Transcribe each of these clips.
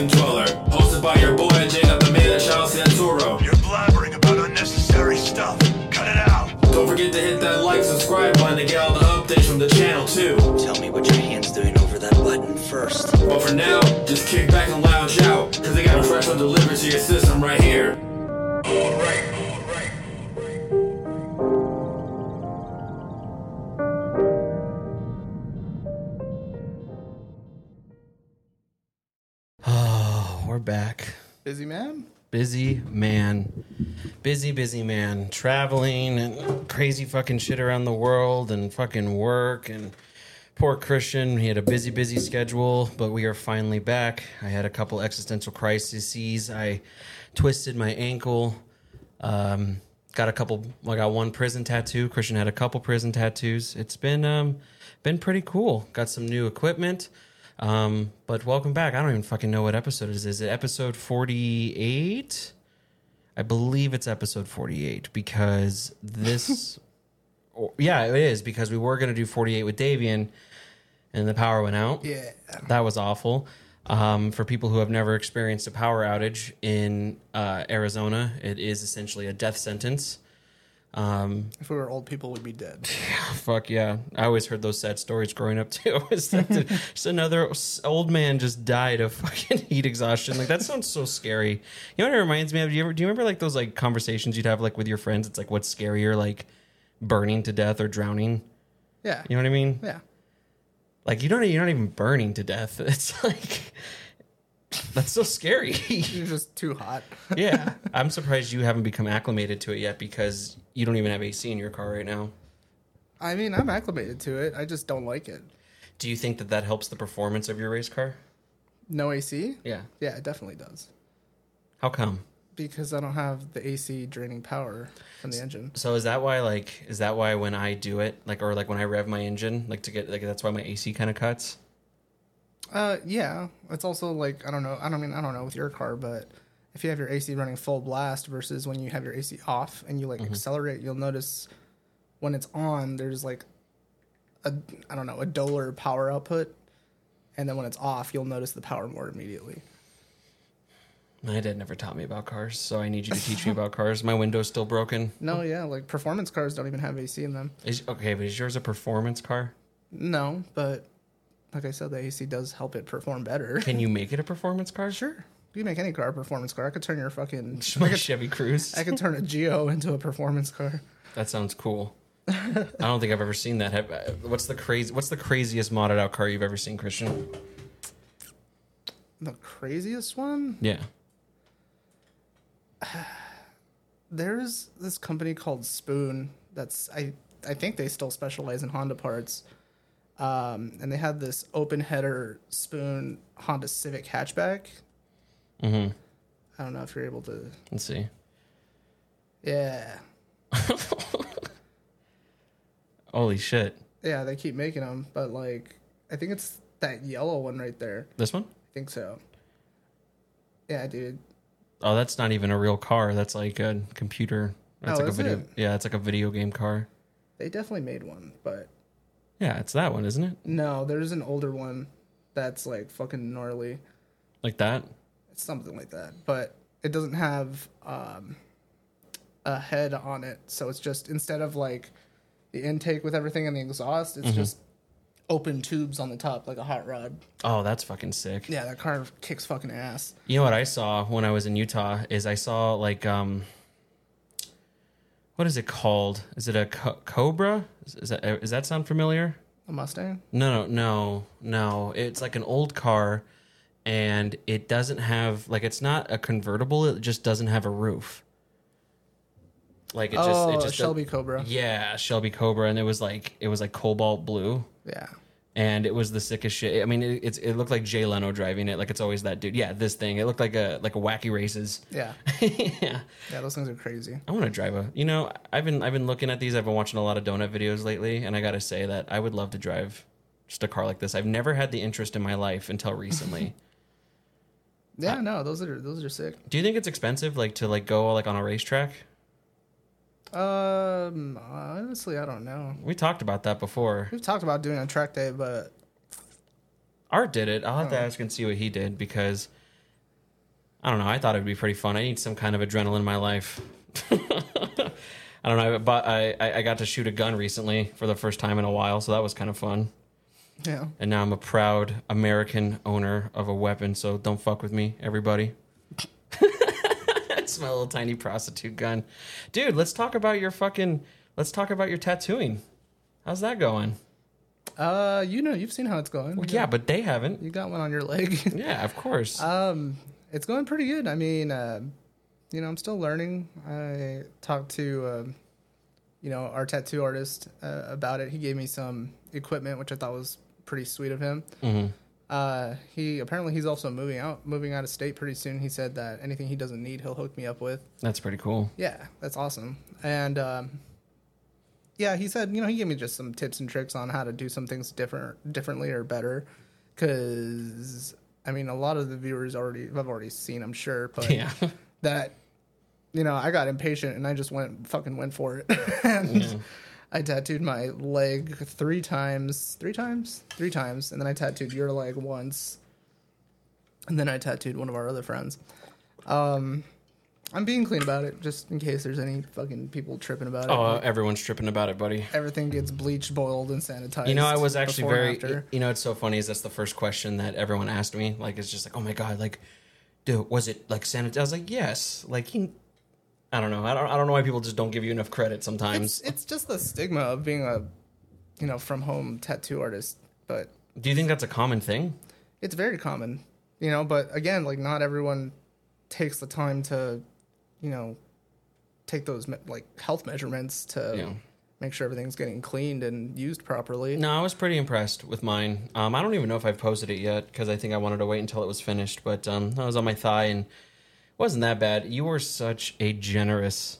Rising Dweller. Hosted by your boy, Jay, got the man, Charles Santoro. You're blabbering about unnecessary stuff. Cut it out. Don't forget to hit that like, subscribe button to get all the updates from the channel, too. Tell me what your hand's doing over that button first. But for now, just kick back and lounge out, cause they got a fresh one delivered to your system right here. Alright, alright. Busy man? Busy man. Busy, busy man. Traveling and crazy fucking shit around the world and fucking work and poor Christian. He had a busy, busy schedule, but we are finally back. I had a couple existential crises. I twisted my ankle. Um, got a couple I got one prison tattoo. Christian had a couple prison tattoos. It's been um been pretty cool. Got some new equipment. Um, but welcome back. I don't even fucking know what episode it is. Is it episode 48? I believe it's episode 48 because this or, yeah, it is because we were going to do 48 with Davian and the power went out. Yeah. That was awful. Um, for people who have never experienced a power outage in uh, Arizona, it is essentially a death sentence. Um, If we were old people, we'd be dead. fuck yeah. I always heard those sad stories growing up too. It's like the- just another old man just died of fucking heat exhaustion. Like that sounds so scary. You know what it reminds me of? Do you, ever, do you remember like those like conversations you'd have like with your friends? It's like what's scarier, like burning to death or drowning? Yeah. You know what I mean? Yeah. Like you don't you're not even burning to death. It's like that's so scary. You're just too hot. yeah. I'm surprised you haven't become acclimated to it yet because you don't even have AC in your car right now. I mean, I'm acclimated to it. I just don't like it. Do you think that that helps the performance of your race car? No AC? Yeah. Yeah, it definitely does. How come? Because I don't have the AC draining power from the engine. So is that why like is that why when I do it like or like when I rev my engine like to get like that's why my AC kind of cuts? Uh, yeah. It's also like I don't know. I don't mean I don't know with your car, but if you have your AC running full blast versus when you have your AC off and you like accelerate, you'll notice when it's on, there's like a I don't know a duller power output, and then when it's off, you'll notice the power more immediately. My dad never taught me about cars, so I need you to teach me about cars. My window's still broken. No, yeah, like performance cars don't even have AC in them. Is, okay, but is yours a performance car? No, but like I said, the AC does help it perform better. Can you make it a performance car? Sure, you can make any car a performance car. I could turn your fucking I could, Chevy Cruze. I could turn a Geo into a performance car. That sounds cool. I don't think I've ever seen that. Have, uh, what's the crazy? What's the craziest modded out car you've ever seen, Christian? The craziest one? Yeah. There's this company called Spoon. That's I I think they still specialize in Honda parts. Um, and they had this open header Spoon Honda Civic hatchback. Mm-hmm. I don't know if you're able to. Let's see. Yeah, Holy shit! yeah, they keep making them, but like I think it's that yellow one right there. This one? I think so. Yeah, dude. Oh, that's not even a real car. That's like a computer. That's Oh, like a video. it? Yeah, it's like a video game car. They definitely made one, but Yeah, it's that one, isn't it? no, there's an older one that's like fucking gnarly. Like that. It's something like that, but it doesn't have um, a head on it. So it's just instead of like the intake with everything and the exhaust, it's just open tubes on the top like a hot rod. Oh, that's fucking sick. Yeah, that car kicks fucking ass. You know what I saw when I was in Utah is I saw like um what is it called? Is it a co- Cobra? Is, is that is that sound familiar? A Mustang? No, no, no, no. It's like an old car and it doesn't have like it's not a convertible, it just doesn't have a roof. Like it just oh, it a just Shelby Cobra. Yeah, Shelby Cobra and it was like it was like cobalt blue. Yeah. And it was the sickest shit. I mean, it, it's it looked like Jay Leno driving it, like it's always that dude. Yeah, this thing. It looked like a like a wacky races. Yeah. yeah, Yeah, those things are crazy. I want to drive a. You know, I've been I've been looking at these. I've been watching a lot of donut videos lately, and I got to say that I would love to drive just a car like this. I've never had the interest in my life until recently. Yeah, no, those are those are sick. Do you think it's expensive, like to like go like on a racetrack? Um, honestly, I don't know. We talked about that before. We've talked about doing a track day, but Art did it. I'll have to ask and see what he did because I don't know. I thought it'd be pretty fun. I need some kind of adrenaline in my life. I don't know, but I, I I got to shoot a gun recently for the first time in a while, so that was kind of fun. Yeah. And now I'm a proud American owner of a weapon, so don't fuck with me, everybody. It's my little tiny prostitute gun. Dude, let's talk about your fucking let's talk about your tattooing. How's that going? Uh, you know, you've seen how it's going. Well, yeah, but they haven't. You got one on your leg. Yeah, of course. Um, it's going pretty good. I mean, uh, you know, I'm still learning. I talked to, um, you know, our tattoo artist uh, about it. He gave me some equipment, which I thought was pretty sweet of him. Mm-hmm. Uh, he apparently he's also moving out, moving out of state pretty soon. He said that anything he doesn't need, he'll hook me up with. That's pretty cool. Yeah, that's awesome. And um, yeah, he said, you know, he gave me just some tips and tricks on how to do some things different, differently or better. Because I mean, a lot of the viewers already have already seen, I'm sure, but Yeah. that you know, I got impatient and I just went fucking went for it, and I tattooed my leg three times, three times, three times, and then I tattooed your leg once, and then I tattooed one of our other friends. Um, I'm being clean about it, just in case there's any fucking people tripping about it. Oh, everyone's tripping about it, buddy. Everything gets bleached, boiled, and sanitized. You know, I was actually very. You know, it's so funny. Is that's the first question that everyone asked me? Like, it's just like, oh my god, like, dude, was it like sanitized? I was like, yes. Like, he, I don't know. I don't. I don't know why people just don't give you enough credit sometimes. It's it's just the stigma of being a, you know, from home tattoo artist, but Do you think that's a common thing? it's very common, you know. But again, like not everyone takes the time to, you know, take those me- like health measurements to Yeah. make sure everything's getting cleaned and used properly. No, I was pretty impressed with mine. Um, I don't even know if I've posted it yet because I think I wanted to wait until it was finished. But um, I was on my thigh and wasn't that bad. You were such a generous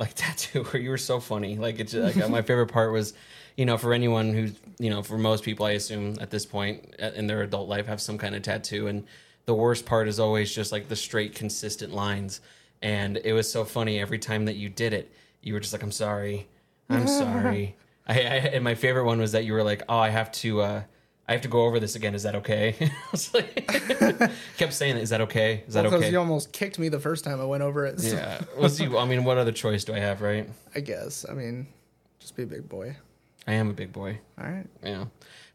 like tattooer. You were so funny. Like it's like my favorite part was, you know, for anyone who's you know, for most people, I assume at this point in their adult life have some kind of tattoo, and the worst part is always just like the straight, consistent lines. And it was so funny every time that you did it. You were just like, "I'm sorry, I'm sorry." I, I and my favorite one was that you were like, "Oh, I have to." uh I have to go over this again. Is that okay? I was like, kept saying, "Is that okay? Is that because okay?" you almost kicked me the first time I went over it. So Yeah. Was you? I mean, what other choice do I have? Right? I guess. I mean, just be a big boy. I am a big boy. All right. Yeah.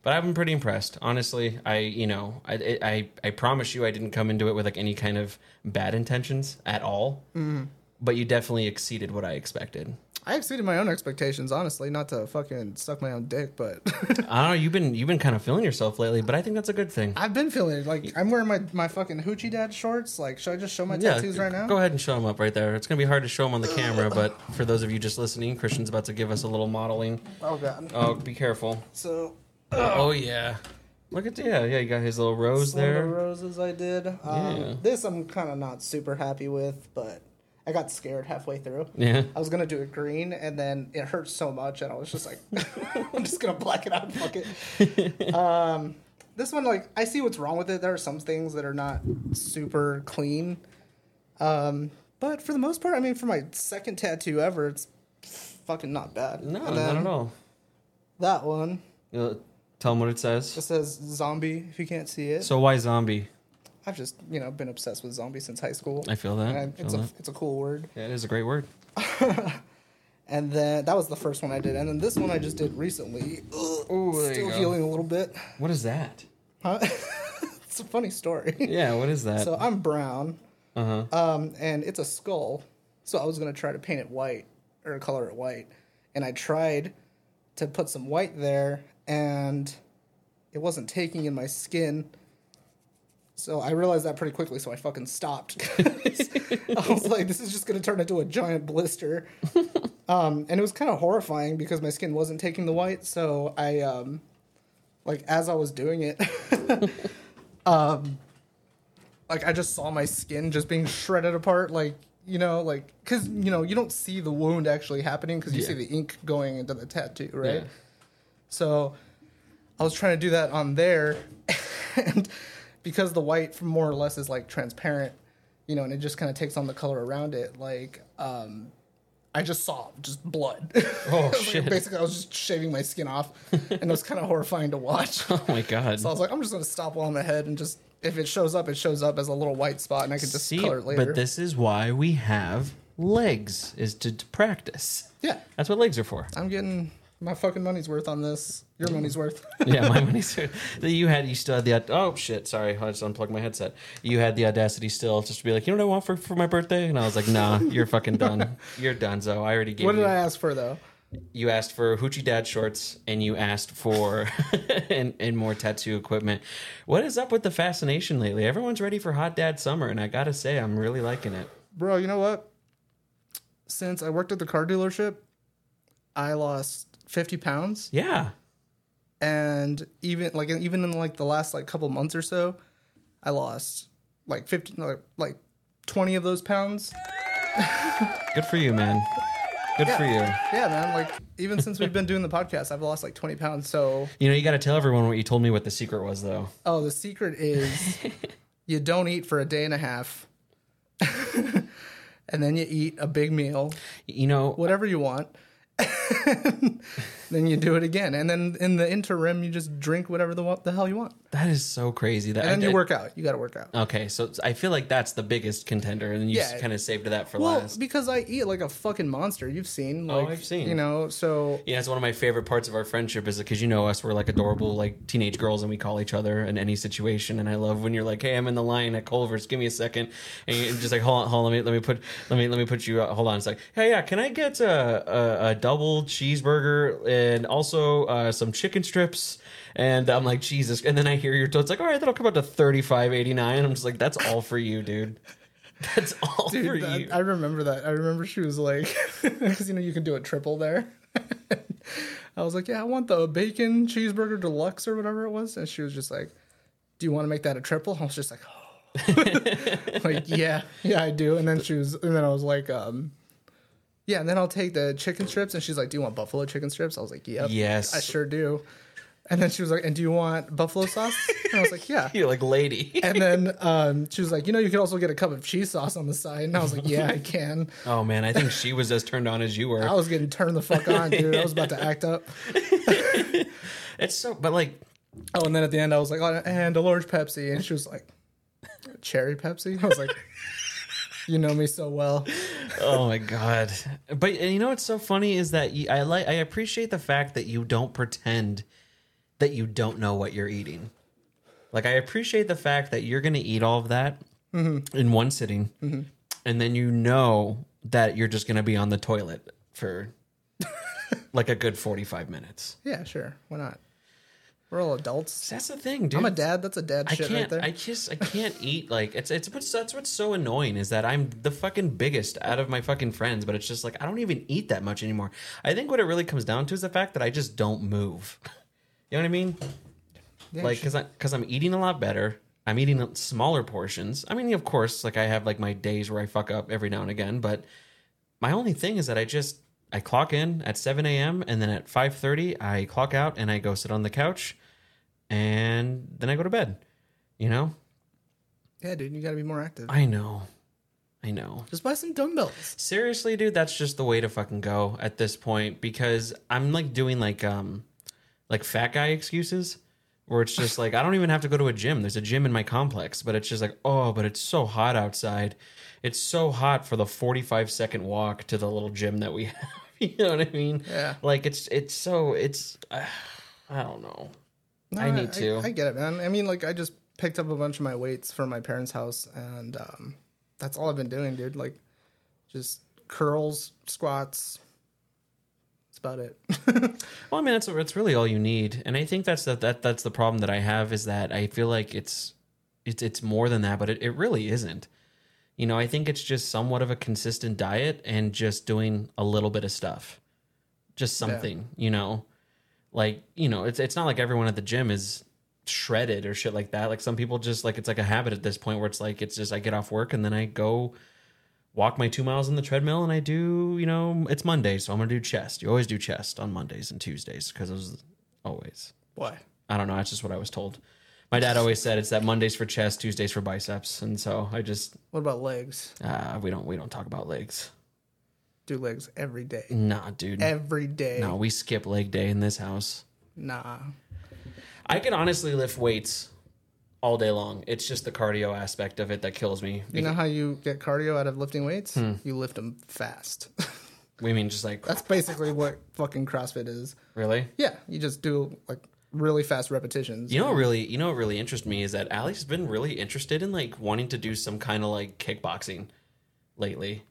But I've been pretty impressed, honestly. I, you know, I, I, I promise you, I didn't come into it with like any kind of bad intentions at all. Mm-hmm. But you definitely exceeded what I expected. I exceeded my own expectations, honestly. Not to fucking suck my own dick, but I don't know. You've been, you've been kind of feeling yourself lately, but I think that's a good thing. I've been feeling it. Like I'm wearing my my fucking hoochie dad shorts. Like, should I just show my tattoos right now? Go ahead and show them up right there. It's gonna be hard to show them on the camera, but for those of you just listening, Christian's about to give us a little modeling. Oh god. Oh, be careful. So Oh yeah. Look at yeah, yeah. You got his little rose one of the there. roses I did. Um, Yeah. This I'm kind of not super happy with, but I got scared halfway through. Yeah. I was gonna do it green, and then it hurt so much, and I was just like, I'm just gonna black it out and fuck it. um, this one, like, I see what's wrong with it. There are some things that are not super clean, um, but for the most part, I mean, for my second tattoo ever, it's fucking not bad. No, not at all. That one know, tell them what it says. it says zombie. If you can't see it, So why zombie? I've just you know been obsessed with zombie since high school. I feel that. I it's feel a it's a cool word. Yeah, it is a great word. And then that was the first one I did, and then this one I just did recently. Ugh, Ooh, still healing a little bit. What is that? Huh? it's a funny story. Yeah, what is that? So I'm brown, uh huh. um, and it's a skull. So I was gonna try to paint it white or color it white, and I tried to put some white there, and it wasn't taking in my skin. So I realized that pretty quickly, so I fucking stopped. I was like, this is just gonna turn into a giant blister. Um, and it was kind of horrifying because my skin wasn't taking the white. So I, um, like, as I was doing it, um, like I just saw my skin just being shredded apart. Like, you know, like, cause you know, you don't see the wound actually happening because you Yeah. see the ink going into the tattoo, right? Yeah. So I was trying to do that on there, and because the white more or less is like transparent, you know, and it just kind of takes on the color around it. Like, um, I just saw just blood. Oh, Like, shit. Basically, I was just shaving my skin off, and it was kind of horrifying to watch. Oh my god. So I was like, I'm just gonna stop while I'm ahead and just if it shows up, it shows up as a little white spot, and I can just See, color it later. but this is why we have legs is to, to practice. yeah, That's what legs are for. I'm getting my fucking money's worth on this. Your money's worth. yeah, my money's worth. you had you still had the oh shit sorry I just unplugged my headset. You had the audacity still just to be like you know what I want for for my birthday and I was like nah you're fucking done you're done so I already gave you. what you. did I ask for though? You asked for hoochie dad shorts and you asked for and, and more tattoo equipment. What is up with the fascination lately? Everyone's ready for hot dad summer and I gotta say I'm really liking it. Bro, you know what? Since I worked at the car dealership, I lost 50 pounds. Yeah. And even like even in like the last like couple months or so, I lost like 50 like, like 20 of those pounds. Good for you, man. Good for you. Yeah, man. Like even since we've been doing the podcast, I've lost like 20 pounds. So, You know, you got to tell everyone what you told me what the secret was, though. oh, the secret is you don't eat for a day and a half. and then you eat a big meal, You know, whatever you want and, then you do it again. And then in the interim, you just drink whatever the, the hell you want. that is so crazy. That And then I- you work out. You got to work out. Okay, so I feel like that's the biggest contender, and you Yeah. kind of saved that for Well, last. because I eat like a fucking monster. You've seen. Like, Oh, I've seen. You know, so Yeah, it's one of my favorite parts of our friendship is because you know us, we're like adorable like teenage girls, and we call each other in any situation. And I love when you're like, "Hey, I'm in the line at Culver's. Give me a second. and you're just like, "Hold on, hold on, let me let me put let me let me put you. Uh, hold on, it's like, hey, yeah, can I get a a, a double cheeseburger and also uh, some chicken strips?" And I'm like, Jesus. And then I hear your. It's like, all right, that'll come out to thirty five eighty nine. I'm just like, that's all for you, dude. That's all for that- you. I remember that. I remember she was like, because you know you can do a triple there. I was like, yeah, I want the bacon cheeseburger deluxe or whatever it was, and she was just like, do you want to make that a triple? I was just like, oh. like yeah, yeah, I do. And then she was, and then I was like, um, yeah, and then I'll take the chicken strips, and she's like, do you want buffalo chicken strips? I was like, yep, Yes. I sure do. And then she was like, and do you want buffalo sauce? And I was like, yeah. You're like, lady. And then um, she was like, you know, you could also get a cup of cheese sauce on the side. And I was like, yeah, I can. Oh man, I think she was as turned on as you were. I was getting turned the fuck on, dude. I was about to act up. It's so, but like, Oh, and then at the end, I was like, oh, and a large Pepsi. And she was like, cherry Pepsi? I was like, you know me so well. oh my god! But and you know what's so funny is that you, I like I appreciate the fact that you don't pretend that you don't know what you're eating. Like I appreciate the fact that you're going to eat all of that mm-hmm. in one sitting, mm-hmm. and then you know that you're just going to be on the toilet for like a good forty five minutes. Yeah, sure. Why not? We're all adults. That's the thing, dude. I'm a dad. That's a dad I shit can't. right there. I just. I can't eat like it's. It's. What's, that's what's so annoying is that I'm the fucking biggest out of my fucking friends, but it's just like I don't even eat that much anymore. I think what it really comes down to is the fact that I just don't move. You know what I mean? Yeah, like because I because I'm eating a lot better. I'm eating smaller portions. I mean, of course, like I have like my days where I fuck up every now and again, but my only thing is that I just I clock in at 7 a.m. and then at 5:30 I clock out and I go sit on the couch, and then I go to bed. You know? yeah, dude, you got to be more active. I know, I know. Just buy some dumbbells. Seriously, dude, that's just the way to fucking go at this point because I'm like doing like um like fat guy excuses where it's just like I don't even have to go to a gym. There's a gym in my complex, but it's just like, "Oh, but it's so hot outside. It's so hot for the 45 second walk to the little gym that we have." you know what I mean? Yeah. Like it's it's so it's uh, I don't know. I need to. I, get it, man. I mean, like, I just picked up a bunch of my weights from my parents' house, and um, that's all I've been doing, dude. Like, just curls, squats. That's about it. Well, I mean, that's that's really all you need, and I think that's the, that that's the problem that I have is that I feel like it's it's it's more than that, but it, it really isn't. You know, I think it's just somewhat of a consistent diet and just doing a little bit of stuff, just something. You know, like you know, it's it's not like everyone at the gym is shredded or shit like that. Like some people just like it's like a habit at this point where it's like it's just I get off work and then I go walk my two miles on the treadmill and I do, you know, it's Monday, so I'm gonna do chest. You always do chest on Mondays and Tuesdays because it was always. Why? I don't know. That's just what I was told. My dad always said it's that Mondays for chest, Tuesdays for biceps, and so I just What about legs? uh, we don't we don't talk about legs. Do legs every day. Nah, dude. Every day. no, we skip leg day in this house. Nah. I can honestly lift weights all day long. It's just the cardio aspect of it that kills me. You know how you get cardio out of lifting weights? Hmm. You lift them fast. we mean just like That's basically what fucking CrossFit is. really. Yeah, you just do like really fast repetitions. You know what really you know what really interests me is that Allie's been really interested in like wanting to do some kind of like kickboxing lately.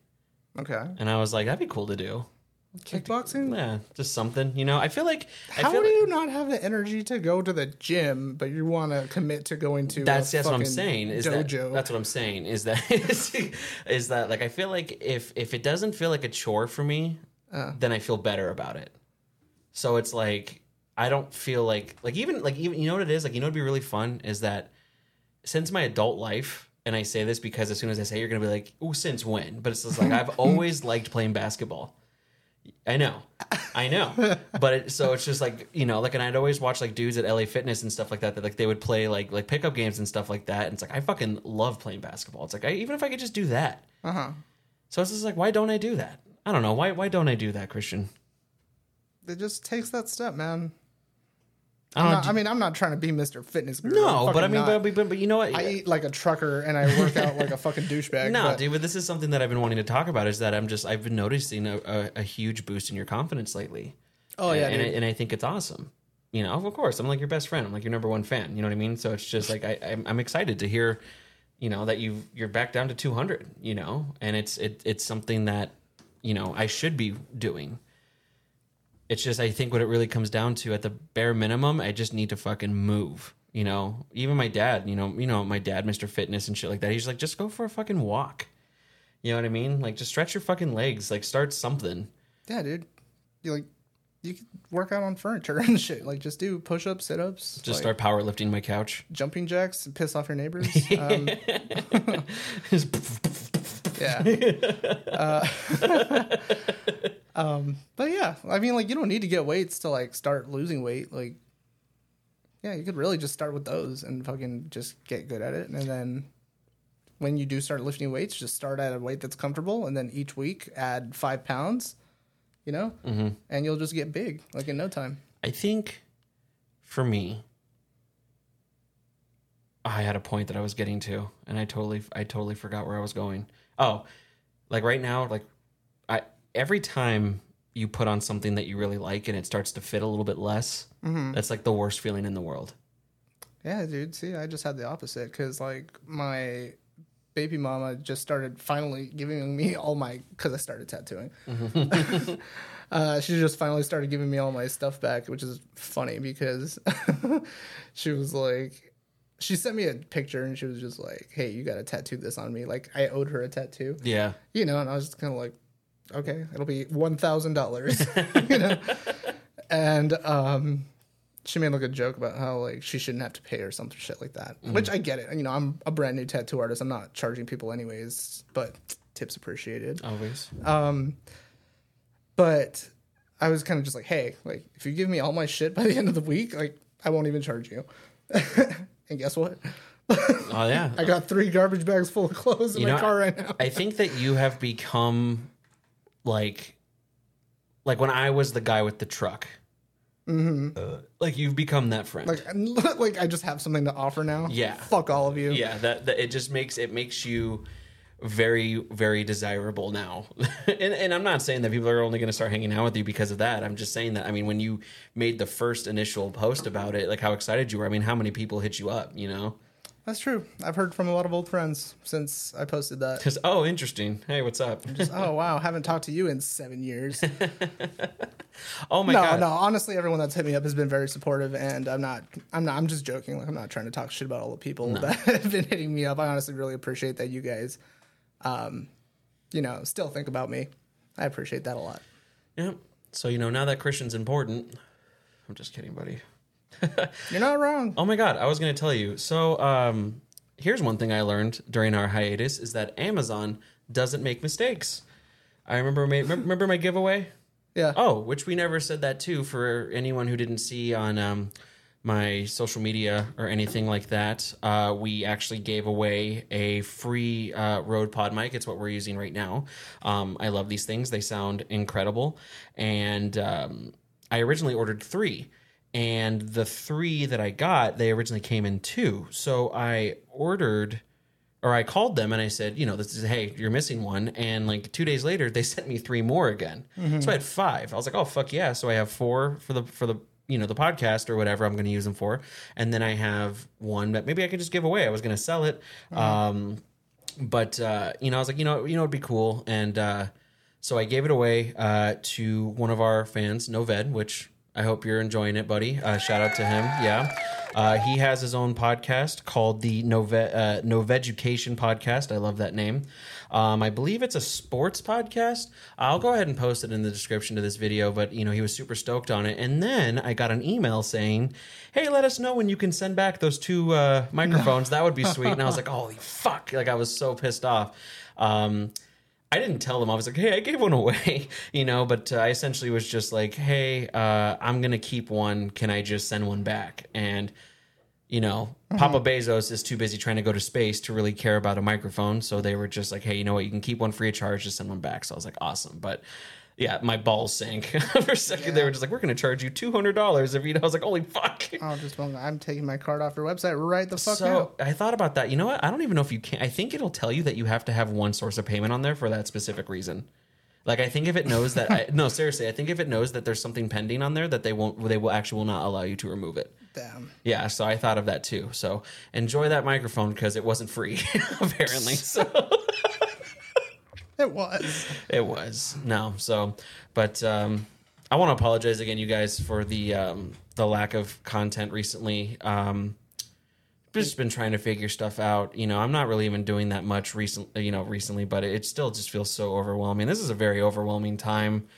Okay. And I was like, that'd be cool to do. Kickboxing? Yeah, just something, you know. I feel like I How feel do you not have the energy to go to the gym, but you want to commit to going to that's that's what I'm saying. Is dojo? that that's what I'm saying is that is, is that like I feel like if if it doesn't feel like a chore for me, Uh. then I feel better about it. So it's like I don't feel like like even like even you know what it is like you know what'd be really fun is that since my adult life and I say this because as soon as I say it, you're gonna be like oh since when but it's just like I've always liked playing basketball. I know, I know, but it, so it's just like you know, like, and I'd always watch like dudes at LA Fitness and stuff like that. That like they would play like like pickup games and stuff like that. And it's like I fucking love playing basketball. It's like I, even if I could just do that. Uh huh. So it's just like why don't I do that? I don't know why why don't I do that, Christian? It just takes that step, man. I don't not- know. I mean, I'm not trying to be Mr. Fitness Guru. no, but I mean, but, but but you know what? I eat like a trucker and I work out like a fucking douchebag. no, but dude, but this is something that I've been wanting to talk about. Is that I'm just I've been noticing a, a, a huge boost in your confidence lately. Oh yeah, and, I, dude. and I think it's awesome. You know, of course, I'm like your best friend. I'm like your number one fan. You know what I mean? So it's just like I, I'm, I'm excited to hear, you know, that you you're back down to 200. You know, and it's it, it's something that you know I should be doing. It's just I think what it really comes down to at the bare minimum, I just need to fucking move. You know, even my dad, you know, you know, my dad, Mr. Fitness and shit like that. He's like, just go for a fucking walk. You know what I mean? Like, just stretch your fucking legs. Like, start something. yeah, dude. You like you could work out on furniture and shit. Like just do push ups, sit ups, Just start powerlifting my couch. jumping jacks, piss off your neighbors. Um, yeah. Uh, um, but yeah, I mean, like you don't need to get weights to like start losing weight. Like, yeah, you could really just start with those and fucking just get good at it, and then when you do start lifting weights, just start at a weight that's comfortable, and then each week add five pounds. You know, mm-hmm. and you'll just get big like in no time. I think for me, I had a point that I was getting to, and I totally, I totally forgot where I was going. Oh, like right now, like I every time you put on something that you really like and it starts to fit a little bit less, that's like the worst feeling in the world. Yeah, dude. See, I just had the opposite because like my baby mama just started finally giving me all my because I started tattooing. uh, she just finally started giving me all my stuff back, which is funny because she was like, she sent me a picture and she was just like, "Hey, you got to tattoo this on me." Like I owed her a tattoo, Yeah, you know, and I was just kind of like, "Okay, it'll be one thousand dollars," you know, and um she made like a joke about how like she shouldn't have to pay or some shit like that. Which I get it. You know, I'm a brand new tattoo artist. I'm not charging people anyways, but tips appreciated. always. Um but I was kind of just like, hey, like if you give me all my shit by the end of the week, like I won't even charge you. and guess what? Oh yeah, I got three garbage bags full of clothes in You my know, car right now. I think that you have become like like when I was the guy with the truck. Uh, like you've become that friend. like, like I just have something to offer now. Yeah. Fuck all of you. yeah, that, that it just makes it makes you very very desirable now. and and I'm not saying that people are only going to start hanging out with you because of that. I'm just saying that I mean when you made the first initial post about it, like how excited you were. I mean, how many people hit you up, you know? That's true. I've heard from a lot of old friends since I posted that. Cuz oh, interesting. Hey, what's up? Just, oh wow, haven't talked to you in seven years. oh my god. no, god. no. Honestly, everyone that's hit me up has been very supportive, and I'm not. I'm not. I'm just joking. Like I'm not trying to talk shit about all the people that have been hitting me up. I honestly really appreciate that you guys, um, you know, still think about me. I appreciate that a lot. Yeah. So, you know, now that Christian's important, I'm just kidding, buddy. You're not wrong. Oh my god, I was going to tell you. So, um here's one thing I learned during our hiatus is that Amazon doesn't make mistakes. I remember ma- remember my giveaway? Yeah. Oh, which we never said that too for anyone who didn't see on um, my social media or anything like that. Uh, we actually gave away a free uh, Rode Pod mic. It's what we're using right now. Um, I love these things; they sound incredible. And um, I originally ordered three, and the three that I got, they originally came in two. So I ordered or I called them and I said, you know, this is hey, you're missing one. And like two days later, they sent me three more again. So I had five. I was like, oh fuck yeah. So I have four for the for the you know the podcast or whatever I'm going to use them for, and then I have one that maybe I could just give away. I was going to sell it, um, but uh, you know, I was like, you know, you know, it'd be cool, and uh, so I gave it away uh, to one of our fans, Noved, which I hope you're enjoying it, buddy. Uh, shout out to him. Yeah. Uh, he has his own podcast called the Nove, uh, Noveducation Podcast. I love that name. Um, I believe it's a sports podcast. I'll go ahead and post it in the description to this video, but you know, he was super stoked on it. And then I got an email saying, Hey, let us know when you can send back those two uh, microphones. That would be sweet. And I was like, Holy fuck. Like, I was so pissed off. Um, I didn't tell them. I was like, "Hey, I gave one away," you know. But uh, I essentially was just like, "Hey, uh, I'm gonna keep one. Can I just send one back?" And you know, Papa Bezos is too busy trying to go to space to really care about a microphone. So they were just like, "Hey, you know what? You can keep one free of charge. Just send one back." So I was like, "Awesome!" But yeah, my balls sank for a second. They were just like, "We're gonna charge you two hundred dollars if you." know. I was like, "Holy fuck!" Oh, just. I'm taking my card off your website right the fuck out. So now. I thought about that. You know what? I don't even know if you can. I think it'll tell you that you have to have one source of payment on there for that specific reason. Like I think if it knows that, I, no, seriously, I think if it knows that there's something pending on there that they won't, they will actually will not allow you to remove it. Damn. Yeah, so I thought of that too. So enjoy that microphone because it wasn't free, apparently. So It was. it was no. So, but um, I want to apologize again, you guys, for the um, the lack of content recently. Um, just been trying to figure stuff out. You know, I'm not really even doing that much recently. You know, recently, but it still just feels so overwhelming. This is a very overwhelming time.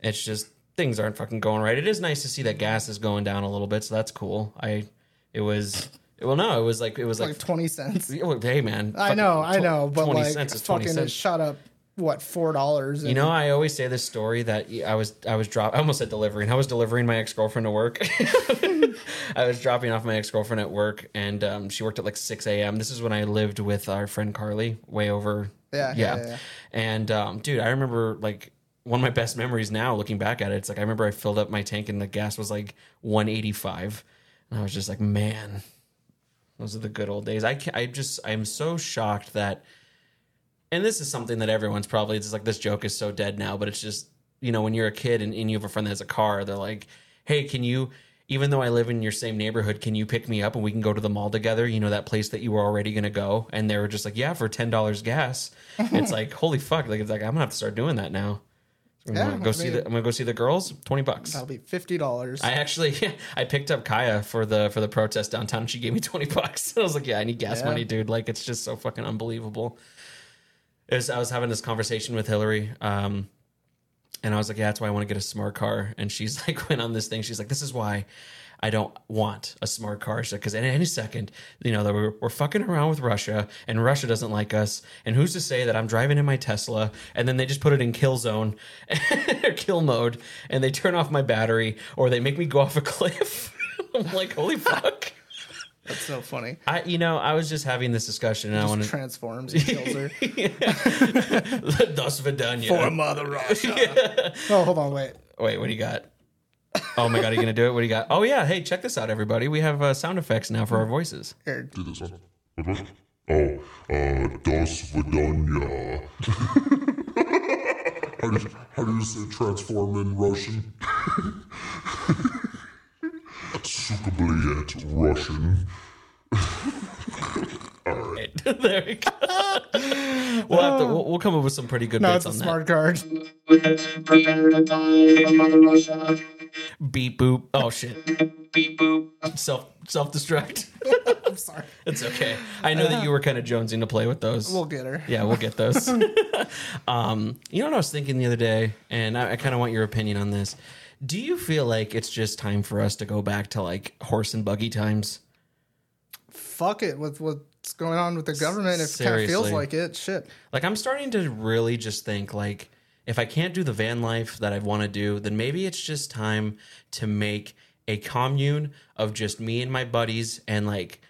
It's just things aren't fucking going right. It is nice to see that gas is going down a little bit, so that's cool. I, it was. Well, no, it was like it was like, Like 20 cents. hey man, I know, I know, but twenty like cents is twenty cents. shot up what four dollars? You know, I always say this story that I was I was drop I almost said delivering. I was delivering my ex girlfriend to work. I was dropping off my ex girlfriend at work, and um, she worked at like six a.m. This is when I lived with our friend Carly, way over. Yeah, yeah, yeah, yeah. And um, dude, I remember like one of my best memories now, looking back at it. It's like I remember I filled up my tank and the gas was like one eighty five, and I was just like, man, those are the good old days. I I just I'm so shocked that and this is something that everyone's probably it's just like this joke is so dead now, but it's just you know when you're a kid and, and you have a friend that has a car, they're like, hey, can you? Even though I live in your same neighborhood, can you pick me up and we can go to the mall together? You know that place that you were already gonna go, and they were just like, yeah, for ten dollars gas. it's like holy fuck! Like it's like I'm gonna have to start doing that now. I'm Yeah, gonna go see the I'm gonna go see the girls. Twenty bucks. That'll be fifty dollars. I actually I picked up Kaya for the for the protest downtown. and She gave me twenty bucks. I was like, yeah, I need gas Yeah. money, dude. Like it's just so fucking unbelievable. Was, I was having this conversation with Hillary, um, and I was like, yeah, that's why I want to get a smart car. And she's like, went on this thing. She's like, this is why. I don't want a smart car because at any second, you know, that we're, we're fucking around with Russia and Russia doesn't like us. And who's to say that I'm driving in my Tesla and then they just put it in kill zone or kill mode and they turn off my battery or they make me go off a cliff. I'm like, holy fuck. That's so funny. I, you know, I was just having this discussion and I Just want to. transforms and kills her. Das Vidanya. Mother Russia. Oh, hold on, wait. Wait, what do you got? Oh my god, are you gonna do it? What do you got? Oh yeah, hey, check this out, everybody. We have uh, sound effects now for our voices. Here, do this one. What was it? Oh, uh, Das Vidanya. how, do you, how do you say transform in Russian? Sukabliet Russian. there we go. we'll have to. We'll, we'll come up with some pretty good no, bits it's a on smart card. Prepare to die from Mother Russia. that. Beep boop. Oh shit. Beep boop. Self self destruct. I'm sorry. it's okay. I know that you were kind of jonesing to play with those. We'll get her. Yeah, we'll get those. um, you know what I was thinking the other day, and I, I kind of want your opinion on this. Do you feel like it's just time for us to go back to like horse and buggy times? Fuck it with what's going on with the government. It kind of feels Seriously. like it, shit. Like I'm starting to really just think like if I can't do the van life that I want to do, then maybe it's just time to make a commune of just me and my buddies and like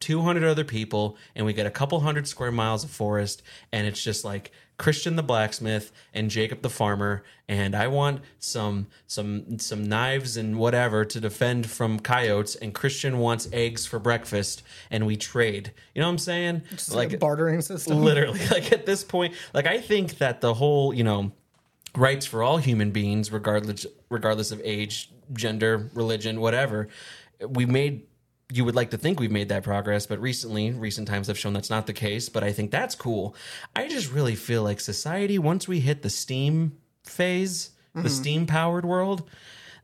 200 other people and we get a couple hundred square miles of forest and it's just like Christian the blacksmith and Jacob the farmer and I want some some some knives and whatever to defend from coyotes and Christian wants eggs for breakfast and we trade. You know what I'm saying? like a bartering system. literally like at this point like i think that the whole you know rights for all human beings regardless regardless of age gender religion whatever we made you would like to think we've made that progress but recently recent times have shown that's not the case but i think that's cool. I just really feel like society once we hit the steam phase the mm-hmm. steam powered world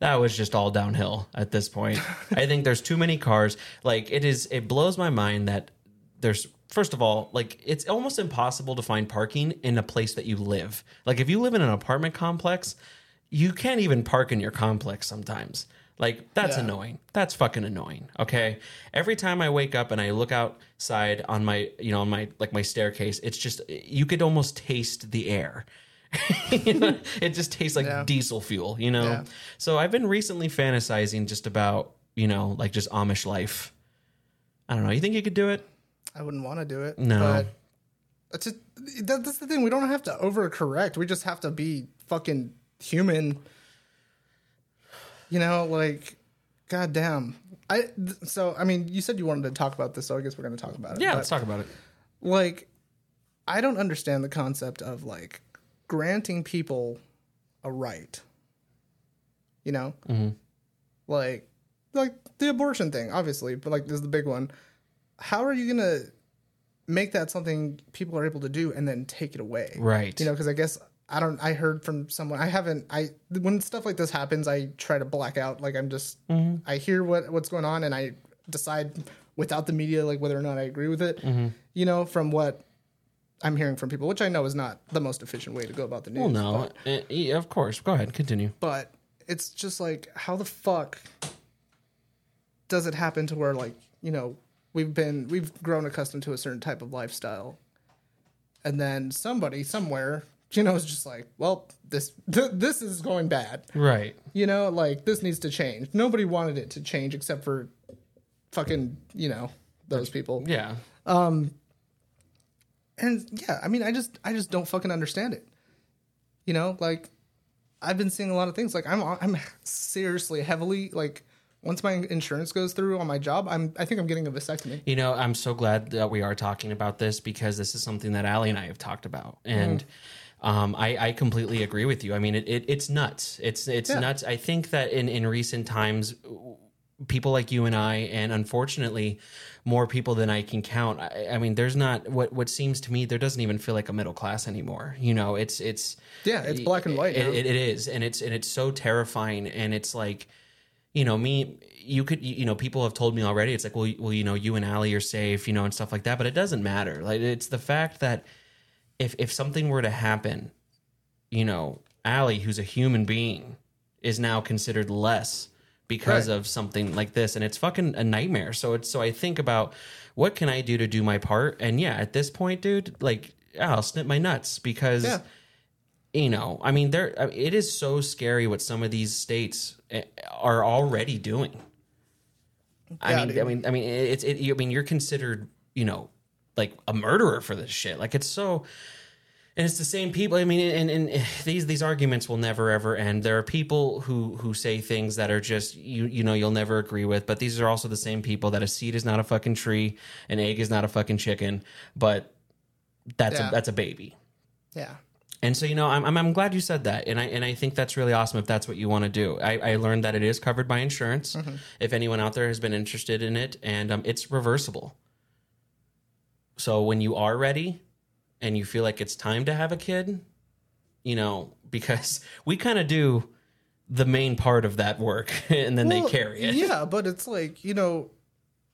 that was just all downhill at this point. I think there's too many cars. Like it is it blows my mind that there's first of all like it's almost impossible to find parking in a place that you live. Like if you live in an apartment complex you can't even park in your complex sometimes like that's Yeah. annoying that's fucking annoying okay every time i wake up and i look outside on my you know on my like my staircase it's just you could almost taste the air You know, it just tastes like Yeah. diesel fuel you know Yeah. so i've been recently fantasizing just about you know like just amish life i don't know you think you could do it I wouldn't want to do it. No. But it's just that's the thing. We don't have to overcorrect. We just have to be fucking human. You know, like, goddamn. I th- so I mean, you said you wanted to talk about this, so I guess we're going to talk about it. yeah But, let's talk about it Like, I don't understand the concept of like granting people a right. You know, Mm-hmm. like, like the abortion thing, obviously, but like this is the big one. How are you gonna make that something people are able to do and then take it away? Right. You know, because I guess I don't. I heard from someone. I haven't. I when stuff like this happens, I try to black out. Like I'm just. Mm-hmm. I hear what what's going on, and I decide without the media, like whether or not I agree with it. Mm-hmm. You know, from what I'm hearing from people, which I know is not the most efficient way to go about the news. Well, no, but, uh, yeah, of course. Go ahead, continue. but it's just like, how the fuck does it happen to where like you know we've been we've grown accustomed to a certain type of lifestyle, and then somebody somewhere you know it's just like, well, this th- this is going bad. Right. You know, like this needs to change. Nobody wanted it to change except for fucking you know those people. Yeah. Um and yeah, I mean, I just I just don't fucking understand it. You know, like I've been seeing a lot of things. Like I'm I'm seriously heavily like once my insurance goes through on my job, I'm I think I'm getting a vasectomy. You know, I'm so glad that we are talking about this because this is something that Allie and I have talked about, and um, I, I completely agree with you. I mean, it, it it's nuts. It's it's Yeah. nuts. I think that in in recent times, people like you and I, and unfortunately, more people than I can count. I, I mean, there's not what what seems to me there doesn't even feel like a middle class anymore. You know, it's it's Yeah, it's black and white It, it, it is, and it's and it's so terrifying, and it's like you know me you could you know people have told me already it's like well, well you know you and Allie are safe you know and stuff like that but it doesn't matter like it's the fact that if if something were to happen you know Allie who's a human being is now considered less because Right. of something like this and it's fucking a nightmare so it's so I think about what can I do to do my part and yeah at this point dude like I'll snip my nuts because Yeah. you know, I mean, there it is so scary what some of these states eh, are already doing. I mean, dude. I mean, I mean, it's it. I mean, you're considered, you know, like a murderer for this shit. Like it's so, and it's the same people. I mean, and, and these these arguments will never ever end. There are people who who say things that are just you you know you'll never agree with, but these are also the same people that a seed is not a fucking tree, an egg is not a fucking chicken, but that's Yeah. a that's a baby. Yeah. And so, you know, I'm, I'm, I'm glad you said that. And I, and I think that's really awesome if that's what you want to do. I, I learned that it is covered by insurance. If anyone out there has been interested in it, and um, it's reversible. So when you are ready and you feel like it's time to have a kid, you know, because we kind of do the main part of that work and then Well, they carry it. Yeah, but it's like you know,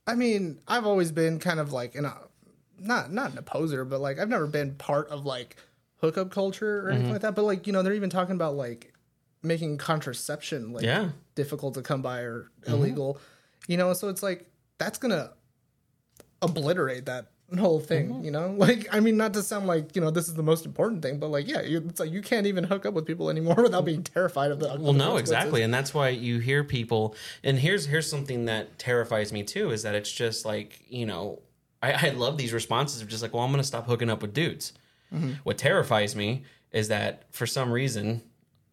I mean, I've always been kind of like in a not not an opposer, but like I've never been part of like hookup culture or Mm-hmm. anything like that. But like you know, they're even talking about like making contraception like Yeah. Mm-hmm. difficult to come by or illegal. You know, so it's like that's gonna obliterate that whole thing. Mm-hmm. You know, like I mean, not to sound like you know this is the most important thing, but like yeah, you, it's like you can't even hook up with people anymore without being terrified of the. Well, no, exactly, and that's why you hear people. And here's here's something that terrifies me too is that it's just like you know, I, I love these responses of just like, well, I'm going to stop hooking up with dudes. What terrifies me is that for some reason,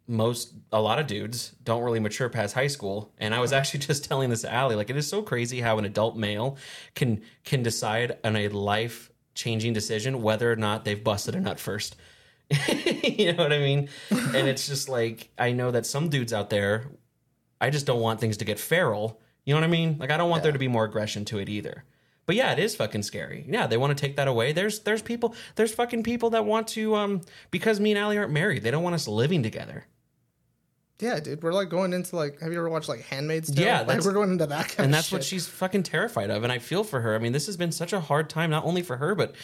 most a lot of dudes don't really mature past high school. And I was actually just telling this to Allie, like it is so crazy how an adult male can can decide on a life changing decision whether or not they've busted a nut first. you know what I mean? And it's just like I know that some dudes out there, I just don't want things to get feral. You know what I mean? Like I don't want there to be more aggression to it either. But yeah, it is fucking scary. Yeah, they want to take that away. There's there's people there's fucking people that want to um because me and Allie aren't married, they don't want us living together. Yeah, dude, we're like going into like. Have you ever watched like Handmaid's Tale? Yeah, like we're going into that kind and that's what she's fucking terrified of and i feel for her i mean this has been such a hard time not only for her but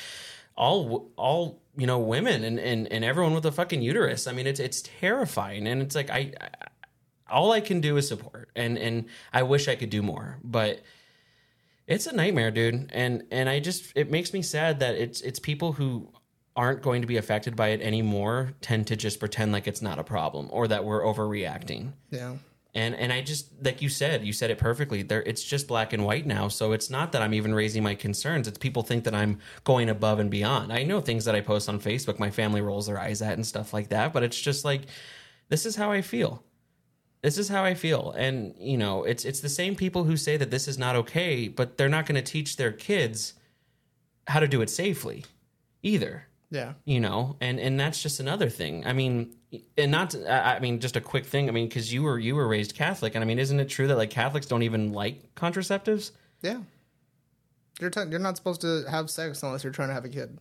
all all you know women and and, and everyone with a fucking uterus i mean it's it's terrifying and it's like I, I all i can do is support and and i wish i could do more but it's a nightmare dude and and i just it makes me sad that it's it's people who aren't going to be affected by it anymore tend to just pretend like it's not a problem or that we're overreacting Yeah. and and I just like you said, you said it perfectly. There, it's just black and white now. So it's not that I'm even raising my concerns. It's people think that I'm going above and beyond. I know things that I post on Facebook, my family rolls their eyes at and stuff like that. But it's just like, this is how I feel. This is how I feel. And you know, it's it's the same people who say that this is not okay, but they're not going to teach their kids how to do it safely, either Yeah. you know and and that's just another thing i mean and not to, I, mean just a quick thing i mean because you were you were raised catholic and i mean isn't it true that like catholics don't even like contraceptives Yeah. You're t- you're not supposed to have sex unless you're trying to have a kid.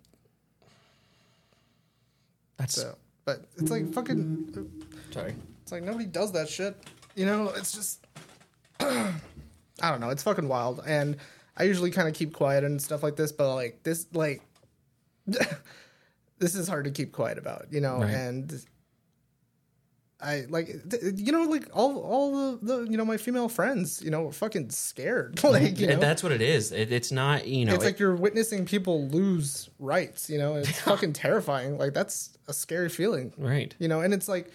that's So, but it's like fucking. sorry It's like nobody does that shit. You know, it's just I don't know, it's fucking wild. And I usually kind of keep quiet and stuff like this, but like this like this is hard to keep quiet about, you know, Right. and I like th- you know like all all the, the you know my female friends, you know, fucking scared. like, you know. That's what it is it, it's not you know it's it- like you're witnessing people lose rights, you know. It's fucking terrifying. Like that's a scary feeling right you know and it's like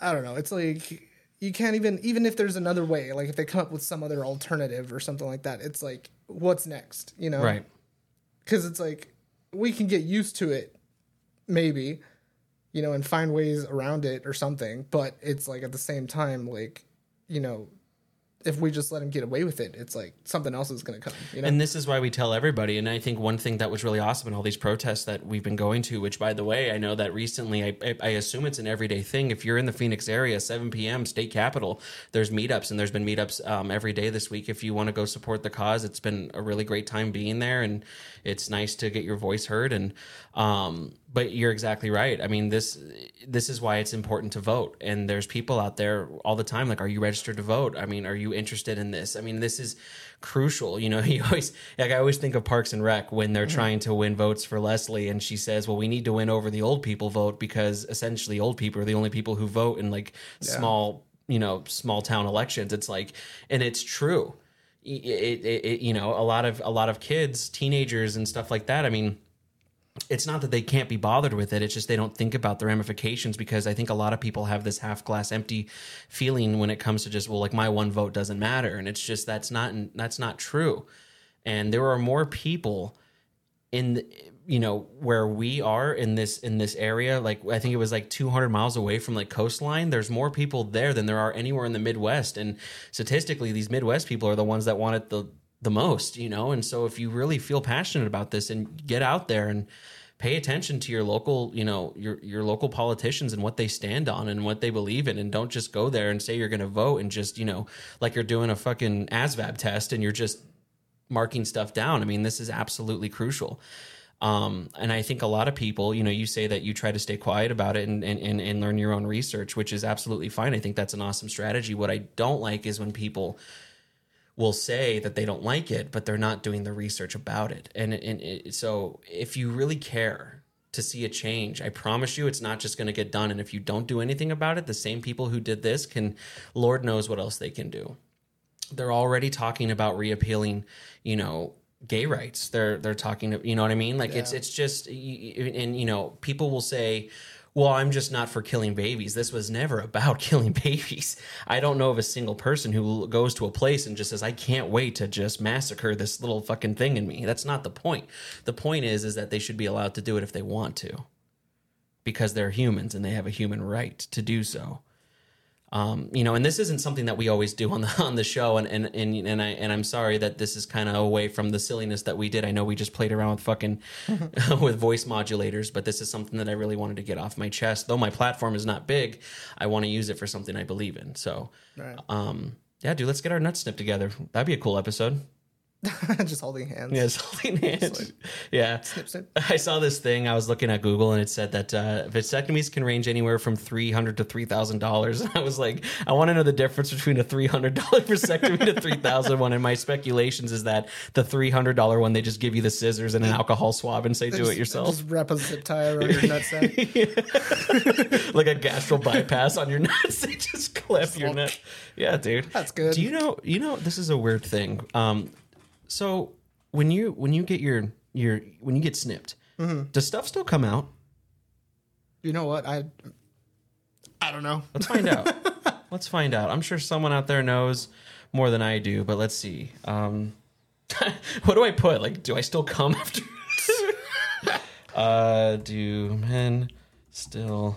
i don't know it's like you can't even even if there's another way like if they come up with some other alternative or something like that it's like what's next you know right because it's like we can get used to it maybe you know and find ways around it or something but it's like at the same time like you know if we just let him get away with it it's like something else is going to come you know And this is why we tell everybody. And I think one thing that was really awesome in all these protests that we've been going to, which by the way, I know that recently, I, I, assume it's an everyday thing. If you're in the Phoenix area, 7 p.m., state capitol, there's meetups and there's been meetups um, every day this week. If you want to go support the cause, it's been a really great time being there. And it's nice to get your voice heard. And, um, but you're exactly right. I mean, this this is why it's important to vote. And there's people out there all the time like, are you registered to vote? I mean, are you interested in this? I mean, this is crucial. You know, you always like I always think of Parks and Rec when they're mm-hmm. trying to win votes for Leslie, and she says, "Well, we need to win over the old people vote because essentially old people are the only people who vote in like small, you know, small town elections." It's like, and it's true. It, it, it- you know, a lot of a lot of kids, teenagers, and stuff like that. I mean it's not that they can't be bothered with it it's just they don't think about the ramifications because i think a lot of people have this half glass empty feeling when it comes to just well like my one vote doesn't matter and it's just that's not that's not true. And there are more people in the, you know where we are in this in this area like i think it was like 200 miles away from like coastline there's more people there than there are anywhere in the midwest and statistically these midwest people are the ones that want it the the most you know and so if you really feel passionate about this and get out there and pay attention to your local you know your your local politicians and what they stand on and what they believe in and don't just go there and say you're going to vote and just you know like you're doing a fucking asvab test and you're just marking stuff down. I mean, this is absolutely crucial. Um, and I think a lot of people, you know, you say that you try to stay quiet about it and, and, and, and learn your own research, which is absolutely fine. I think that's an awesome strategy. What I don't like is when people will say that they don't like it, but they're not doing the research about it. And, and it, so if you really care to see a change, I promise you it's not just going to get done. And if you don't do anything about it, the same people who did this can, Lord knows what else they can do they're already talking about reappealing, you know, gay rights. They're they're talking, you know what I mean? Like it's Yeah. it's just y- y- and you know, people will say, "Well, I'm just not for killing babies." This was never about killing babies. I don't know of a single person who goes to a place and just says, "I can't wait to just massacre this little fucking thing in me." That's not the point. The point is is that they should be allowed to do it if they want to. Because they're humans and they have a human right to do so um, you know, and this isn't something that we always do on the on the show, and and and, and I and I'm sorry that this is kind of away from the silliness that we did. I know we just played around with fucking with voice modulators, but this is something that I really wanted to get off my chest. Though my platform is not big, I want to use it for something I believe in. So, Right. um, yeah, dude, let's get our nuts snipped together. That'd be a cool episode. just holding hands. Yeah, it's holding hands. Yeah. Snip, snip. I saw this thing. I was looking at Google, and it said that uh, vasectomies can range anywhere from three hundred to three thousand dollars. And I was like, I want to know the difference between a three hundred dollar vasectomy to three thousand one. And my speculations is that the three hundred dollar one, they just give you the scissors and an alcohol swab and say, "Do it yourself," Just wrap a zip tie around your nutsack. like a gastral bypass on your nuts. They just clip your nut. Yeah, dude, That's good. Do you know? You know, this is a weird thing. Um, so when you when you get your your when you get snipped, Mm-hmm. does stuff still come out? You know what? I I don't know. Let's find out. let's find out. I'm sure someone out there knows more than I do, but let's see. Um, what do I put? Like, do I still come after? uh, do men still?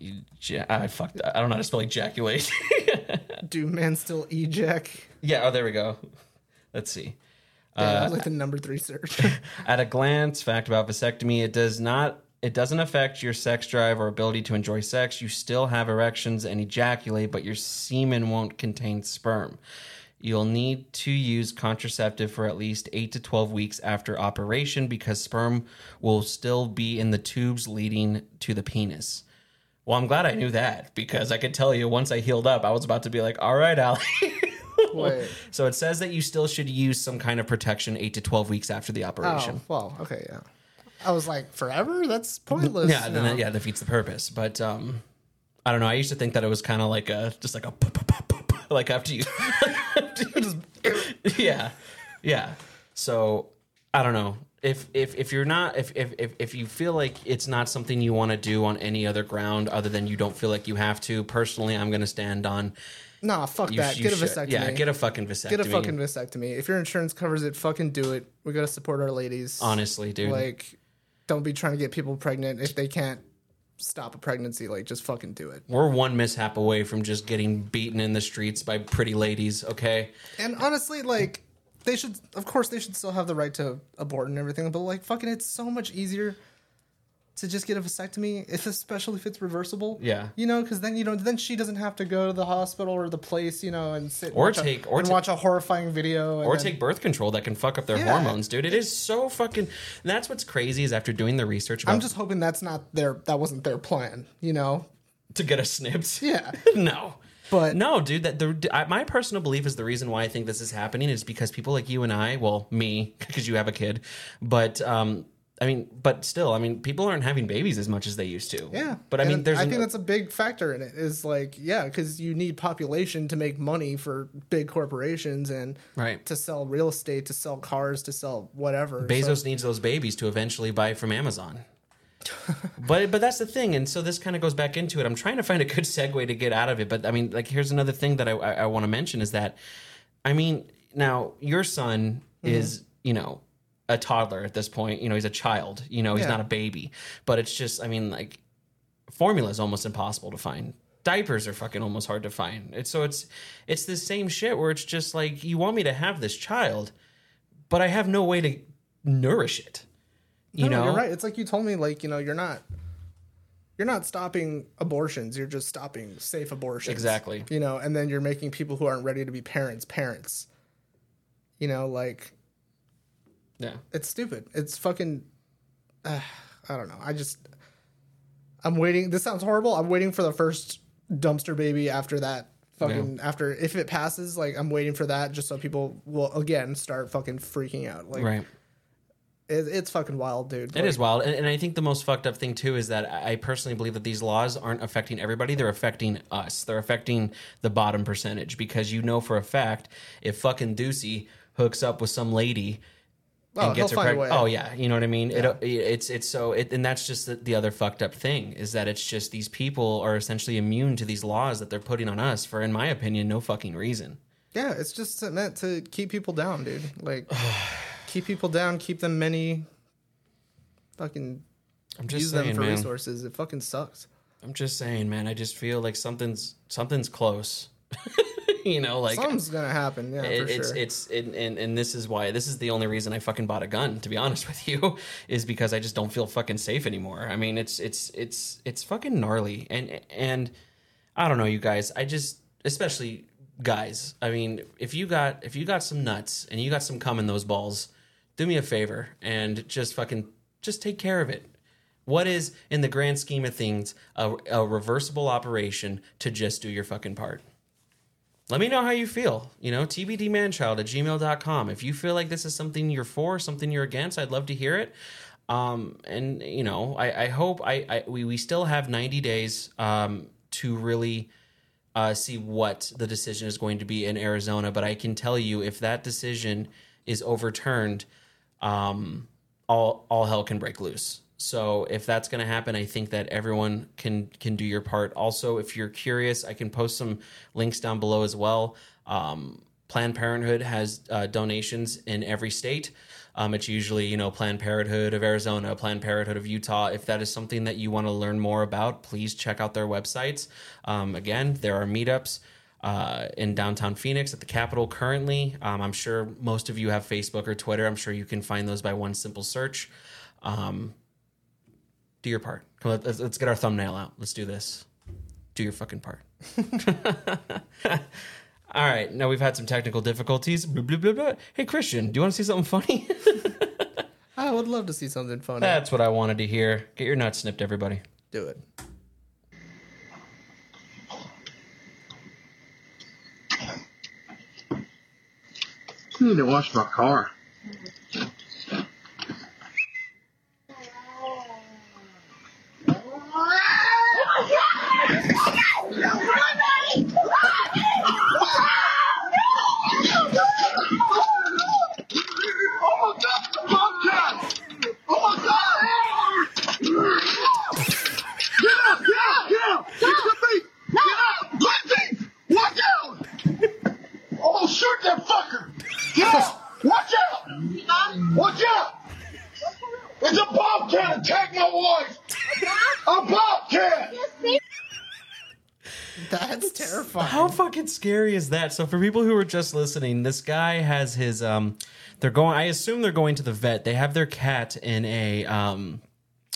Eja- I fucked. I don't know how to spell ejaculate. Do men still ejac? yeah. Oh, there we go. Let's see. Yeah, that Uh, was like the number three search. At a glance, fact about vasectomy: it does not. It doesn't affect your sex drive or ability to enjoy sex. You still have erections and ejaculate, but your semen won't contain sperm. You'll need to use contraceptive for at least 8 to 12 weeks after operation because sperm will still be in the tubes leading to the penis. Well, I'm glad I knew that because I could tell you once I healed up, I was about to be like, all right, Allie. Wait. so it says that you still should use some kind of protection 8 to 12 weeks after the operation. Oh, well, okay, yeah. I was like, forever? That's pointless. Yeah, No. that, yeah, defeats the purpose. But um, I don't know. I used to think that it was kind of like a just like a like after you, yeah, yeah. So I don't know if if if you're not if if if, if you feel like it's not something you want to do on any other ground other than you don't feel like you have to. Personally, I'm going to stand on. Nah, fuck You, that. you Get a should- vasectomy. Yeah, get a fucking vasectomy. Get a fucking vasectomy. If your insurance covers it, fucking do it. We gotta support our ladies. honestly, dude. Like, don't be trying to get people pregnant if they can't stop a pregnancy. Like, just fucking do it. we're one mishap away from just getting beaten in the streets by pretty ladies. Okay. And honestly, like, they should, of course, they should still have the right to abort and everything. But like, fucking, it's so much easier to just get a vasectomy, if especially if it's reversible. Yeah. You know, because then you know, then she doesn't have to go to the hospital or the place, you know, and sit and Or watch a- take- or and ta- watch a horrifying video, and or then- take birth control that can fuck up their Yeah. hormones, dude. It is so fucking. And that's what's crazy is after doing the research about I'm just hoping that's not their that wasn't their plan, you know. to get us snipped. Yeah. no. But No, dude. That the I, my personal belief is the reason why I think this is happening is because people like you and I, well, me, because you have a kid, but um, I mean, but still, I mean, people aren't having babies as much as they used to. yeah, But I mean, there's I an- think that's a big factor in it. Is like yeah, because you need population to make money for big corporations and Right. to sell real estate, to sell cars, to sell whatever. Bezos So- needs those babies to eventually buy from Amazon. but but that's the thing, and so this kind of goes back into it. I'm trying to find a good segue to get out of it, but I mean, like, here's another thing that I I, I want to mention is that, I mean, now your son Mm-hmm. is you know a toddler at this point. You know, he's a child. You know, he's Yeah. not a baby. But it's just, I mean, like, formula is almost impossible to find. Diapers are fucking almost hard to find. It's so it's it's the same shit where it's just like you want me to have this child, but I have no way to nourish it. You No, know, you're right. It's like you told me, like you know, you're not. You're not stopping abortions. You're just stopping safe abortions. Exactly. You know, and then you're making people who aren't ready to be parents parents. You know, like Yeah. it's stupid. It's fucking. Uh, I don't know. I just. I'm waiting. This sounds horrible. I'm waiting for the first dumpster baby after that. Fucking after if it passes, like I'm waiting for that just so people will again start fucking freaking out. Like Right. it, it's fucking wild, dude. It is wild, and, and I think the most fucked up thing too is that I I personally believe that these laws aren't affecting everybody; they're affecting us. They're affecting the bottom percentage because you know for a fact if fucking Ducey, hooks up with some lady Oh, and gets he'll her pregnant. Oh yeah, you know what I mean. It, it's it's so it, and that's just the, the other fucked up thing is that it's just these people are essentially immune to these laws that they're putting on us for, in my opinion, no fucking reason. Yeah, it's just meant to keep people down, dude. Like, keep people down, keep them many. Fucking I'm just use saying, them for man. resources. It fucking sucks. I'm just saying, man. I just feel like something's something's close. you know, like Something's gonna happen. Yeah, it- for it's sure. it's it, and and this is why this is the only reason I fucking bought a gun. To be honest with you, is because I just don't feel fucking safe anymore. I mean, it's it's it's it's fucking gnarly, and and I don't know, you guys. I just especially guys. I mean, if you got if you got some nuts and you got some cum in those balls, do me a favor and just fucking just take care of it. What is, in the grand scheme of things, a, a reversible operation to just do your fucking part? Let me know how you feel. You know, tbdmanchild at gmail.com. If you feel like this is something you're for, something you're against, I'd love to hear it. Um, and, you know, I, I hope I, I we, we still have 90 days um, to really uh, see what the decision is going to be in Arizona. But I can tell you if that decision is overturned, um, all, all hell can break loose. So if that's going to happen, I think that everyone can can do your part. Also, if you're curious, I can post some links down below as well. Um, Planned Parenthood has uh, donations in every state. Um, it's usually you know Planned Parenthood of Arizona, Planned Parenthood of Utah. If that is something that you want to learn more about, please check out their websites. Um, again, there are meetups uh, in downtown Phoenix at the Capitol currently. Um, I'm sure most of you have Facebook or Twitter. I'm sure you can find those by one simple search. Um, do your part. Come on, let's, let's get our thumbnail out. Let's do this. Do your fucking part. All right. Now we've had some technical difficulties. Blah, blah, blah, blah. Hey, Christian, do you want to see something funny? I would love to see something funny. That's what I wanted to hear. Get your nuts snipped, everybody. Do it. I need to wash my car. Oh my god, the bobcat! Oh my god! Get out, get out, get out! Get to me! Get out! Lindsay! Watch out! Oh, shoot that fucker! Get out! Watch out! Watch out! It's a bobcat attack my wife! A bobcat! That's terrifying. How fucking scary is that? So for people who are just listening, this guy has his um they're going I assume they're going to the vet. They have their cat in a um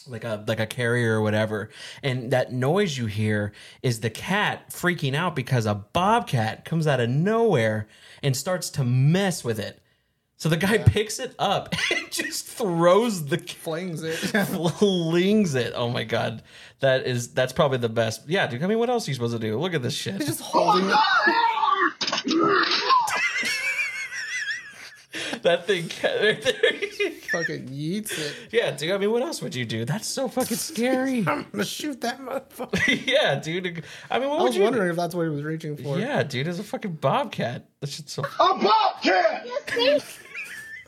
like a like a carrier or whatever. And that noise you hear is the cat freaking out because a bobcat comes out of nowhere and starts to mess with it. So the guy picks it up and just throws the Flings it. flings it. Oh my god. That is that's probably the best. Yeah, dude, I mean what else are you supposed to do? Look at this shit. just oh holding it. that thing right there. Fucking yeets it. yeah, dude. I mean, what else would you do? That's so fucking scary. I'm gonna shoot that motherfucker. yeah, dude. I mean, what I would was you? wondering if that's what he was reaching for. Yeah, dude. It's a fucking bobcat. That shit's so. A bobcat!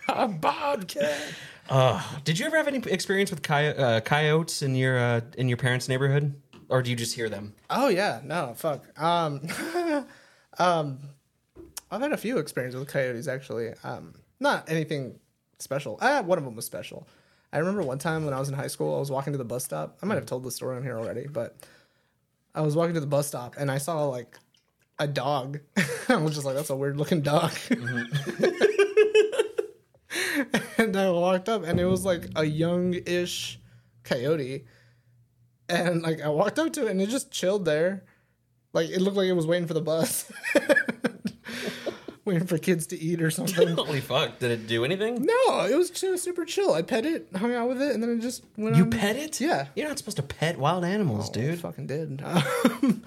A bobcat. Uh, did you ever have any experience with coy- uh, coyotes in your uh, in your parents' neighborhood, or do you just hear them? Oh yeah, no, fuck. Um, um, I've had a few experiences with coyotes actually. Um, not anything special. Ah, one of them was special. I remember one time when I was in high school, I was walking to the bus stop. I might have told the story on here already, but I was walking to the bus stop and I saw like a dog. I was just like, "That's a weird looking dog." and I walked up and it was like a young-ish coyote. And like I walked up to it and it just chilled there. Like it looked like it was waiting for the bus. waiting for kids to eat or something. Holy fuck! Did it do anything? no, it was chill, super chill. I pet it, hung out with it, and then it just went You on. pet it? Yeah. You're not supposed to pet wild animals, I dude. fucking did.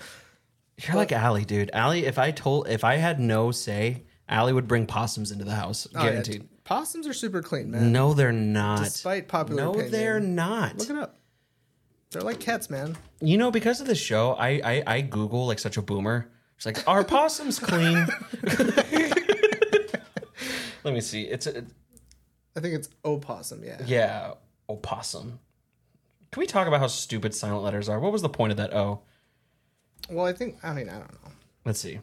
You're like Allie, dude. Allie, if I told, if I had no say, Allie would bring possums into the house, Oh, yeah, guaranteed. Possums are super clean, man. No, they're not. Despite popular no, opinion. they're not. Look it up. They're like cats, man. You know, because of the show, I, I I Google like such a boomer. It's like, are possums clean? Let me see. It's a, I think it's opossum. Yeah. yeah, opossum. Can we talk about how stupid silent letters are? What was the point of that O? Well, I think I mean I don't know. Let's see.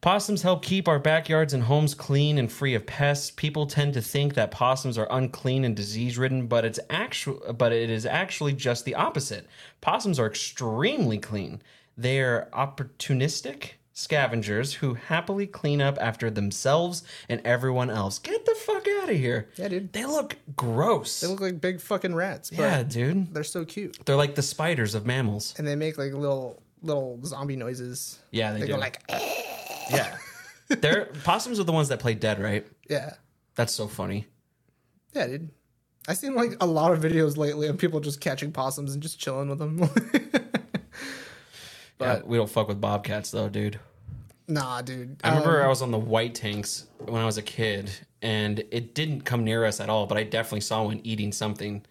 Possums help keep our backyards and homes clean and free of pests. People tend to think that possums are unclean and disease-ridden, but it's actual but it is actually just the opposite. Possums are extremely clean. They are opportunistic scavengers who happily clean up after themselves and everyone else. Get the fuck out of here. Yeah, dude. They look gross. They look like big fucking rats. But yeah, dude. They're so cute, They're like the spiders of mammals. and they make like little little zombie noises. Yeah, they, They do. go like, eh. yeah. They're possums are the ones that play dead, right? yeah, That's so funny. yeah, dude. I've seen like a lot of videos lately of people just catching possums and just chilling with them. Yeah, we don't fuck with bobcats though, dude. nah, dude. I remember Um, I was on the white tanks when I was a kid, and it didn't come near us at all. But I definitely saw one eating something.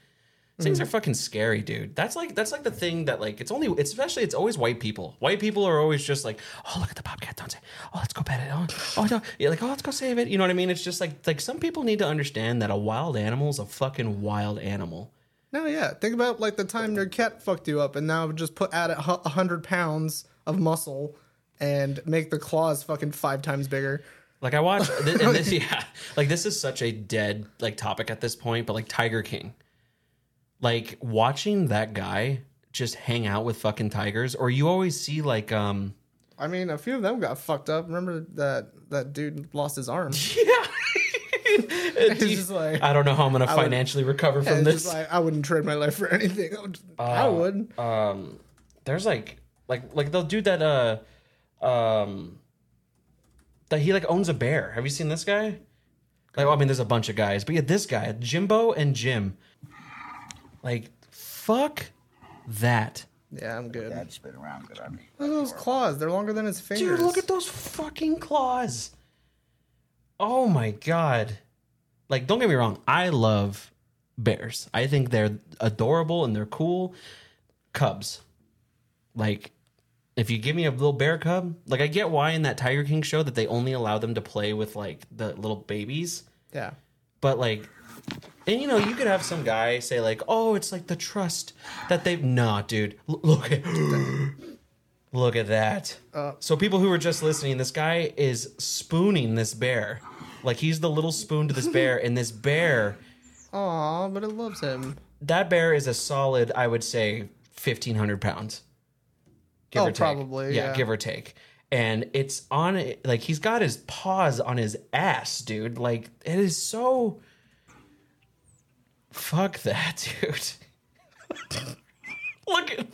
These Things are fucking scary, dude. That's like that's like the thing that like it's only it's especially it's always white people. White people are always just like, oh look at the bobcat, don't say, oh let's go pet it, oh oh no, yeah like oh let's go save it. You know what I mean? It's just like like some people need to understand that a wild animal is a fucking wild animal. No, yeah. Think about like the time your cat fucked you up, and now just put add a hundred pounds of muscle and make the claws fucking five times bigger. Like I watch, th- and this, yeah, like this is such a dead like topic at this point, but like Tiger King, like watching that guy just hang out with fucking tigers, or you always see like, um, I mean, a few of them got fucked up. Remember that that dude lost his arm. yeah, It's just like I don't know how I'm gonna would- financially recover and from it's this. just like I wouldn't trade my life for anything. I would. I would. um, there's like, like, like they'll do that uh, um, that he like owns a bear. Have you seen this guy? Like, well, I mean, there's a bunch of guys, but yeah, this guy, Jimbo and Jim. Like, fuck that. Yeah, I'm good. Dad been around good on me. Look at those claws. They're longer than his fingers. Dude, look at those fucking claws. Oh my god. Like, don't get me wrong, I love bears. I think they're adorable and they're cool. Cubs. Like, if you give me a little bear cub, like I get why in that Tiger King show that they only allow them to play with like the little babies. Yeah. But like, and you know, you could have some guy say like, "Oh, it's like the trust that they've." Nah, dude, L- look at look at that. Uh. so people who are just listening, this guy is spooning this bear, like he's the little spoon to this bear, and this bear, Aw, but it loves him. that bear is a solid, I would say, fifteen hundred pounds. Give Oh, or take. probably, yeah. give or take. And it's on like he's got his paws on his ass, dude. Like it is so. Fuck that, dude. look at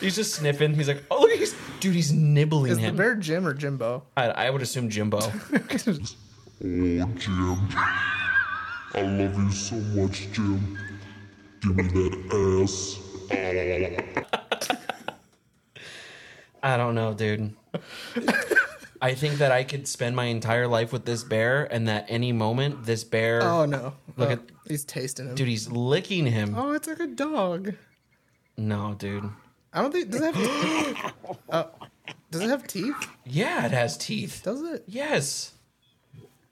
he's just sniffing. He's like, oh look, he's dude, he's nibbling him. Is the him. bear Jim or Jimbo? I, I would assume Jimbo. Oh, Jim. I love you so much, Jim. Give me that ass. I don't know, dude. I think that I could spend my entire life with this bear, and that any moment this bear, Oh no! Look Oh, at- he's tasting him. dude, he's licking him. Oh, it's like a dog. No, dude. I don't think does it have. uh, does it have teeth? Yeah, it has teeth. Does it? Yes.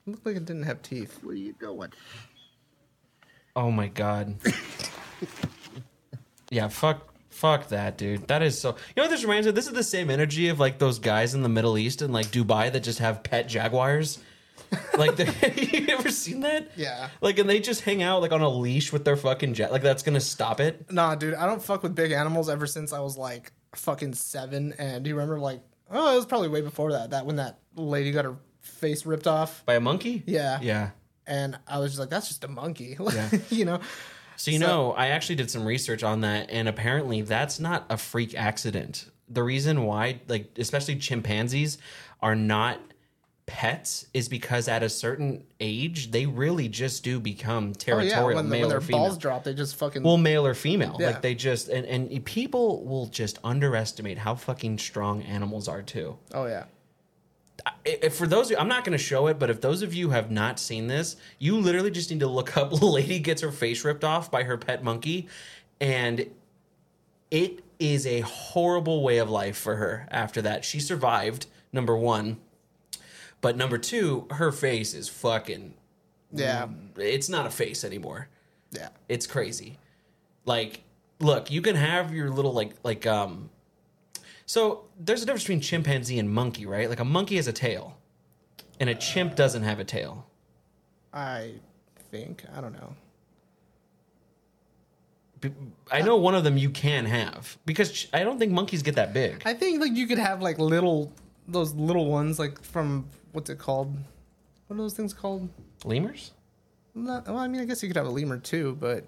It looked like it didn't have teeth. Where are you going? Oh my god. yeah, fuck fuck that, dude. That is so You know what this reminds me of? This is the same energy of like those guys in the Middle East and like Dubai that just have pet jaguars. like they, you ever seen that? Yeah. Like and they just hang out like on a leash with their fucking jet like that's gonna stop it. Nah, dude, I don't fuck with big animals ever since I was like fucking seven. And do you remember like oh, it was probably way before that. That when that lady got her face ripped off. By a monkey? Yeah. Yeah. And I was just like, that's just a monkey. Yeah. you know. So you know, I actually did some research on that, and apparently that's not a freak accident. The reason why, like especially chimpanzees, are not pets is because at a certain age they really just do become Oh territorial, yeah, when, the, male when their or female. balls drop, they just fucking. well, male or female, Yeah. like they just and and people will just underestimate how fucking strong animals are too oh yeah. If for those I'm not going to show it, but if those of you have not seen this, you literally just need to look up lady gets her face ripped off by her pet monkey and it is a horrible way of life for her after that. She survived, number 1. But number 2, her face is fucking Yeah. it's not a face anymore. Yeah. It's crazy. Like, look, you can have your little like like um. So there's a difference between chimpanzee and monkey, right? Like a monkey has a tail, and a chimp doesn't have a tail. I think. I don't know. B- I know one of them you can have because ch- I don't think monkeys get that big. I think like you could have like little those little ones like from what's it called? What are those things called? Lemurs? Not, well, I mean, I guess you could have a lemur too, but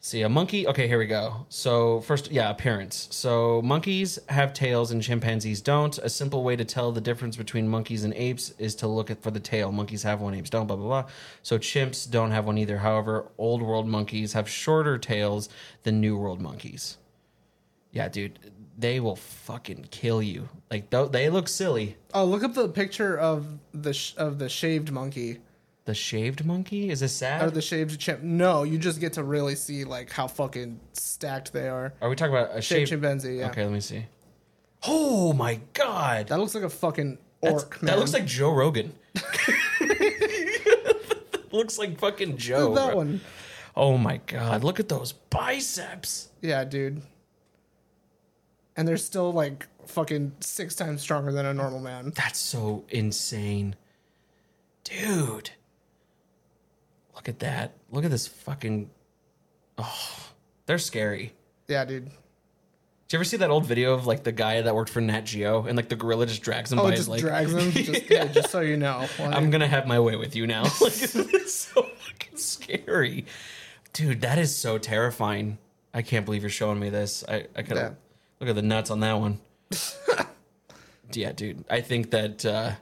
See, a monkey. Okay, here we go. So, first, yeah, appearance. So, monkeys have tails and chimpanzees don't. A simple way to tell the difference between monkeys and apes is to look at for the tail. Monkeys have one, apes don't, blah, blah, blah. So, chimps don't have one either. However, old world monkeys have shorter tails than new world monkeys. Yeah, dude, they will fucking kill you. Like, th- they look silly. oh, look up the picture of the sh- of the shaved monkey The shaved monkey? Is this sad? or the shaved chimp. No, you just get to really see like how fucking stacked they are. Are we talking about a Shaved shaved chimpanzee. Yeah, Okay, let me see. Oh my god. that looks like a fucking That's- orc. man. That looks like Joe Rogan. looks like fucking Joe. that bro. one. Oh my god, look at those biceps. Yeah, dude. And they're still like fucking six times stronger than a normal man. That's so insane. Dude. Look at that. Look at this fucking Oh, they're scary. Yeah, dude. Did you ever see that old video of like the guy that worked for Nat Geo and like the gorilla just drags him Oh, by it his just like drags him. Just, hey, just so you know. Like, I'm gonna have my way with you now. like it's so fucking scary, dude. That is so terrifying. I can't believe you're showing me this. I I of Yeah. look at the nuts on that one. yeah, dude. I think that uh,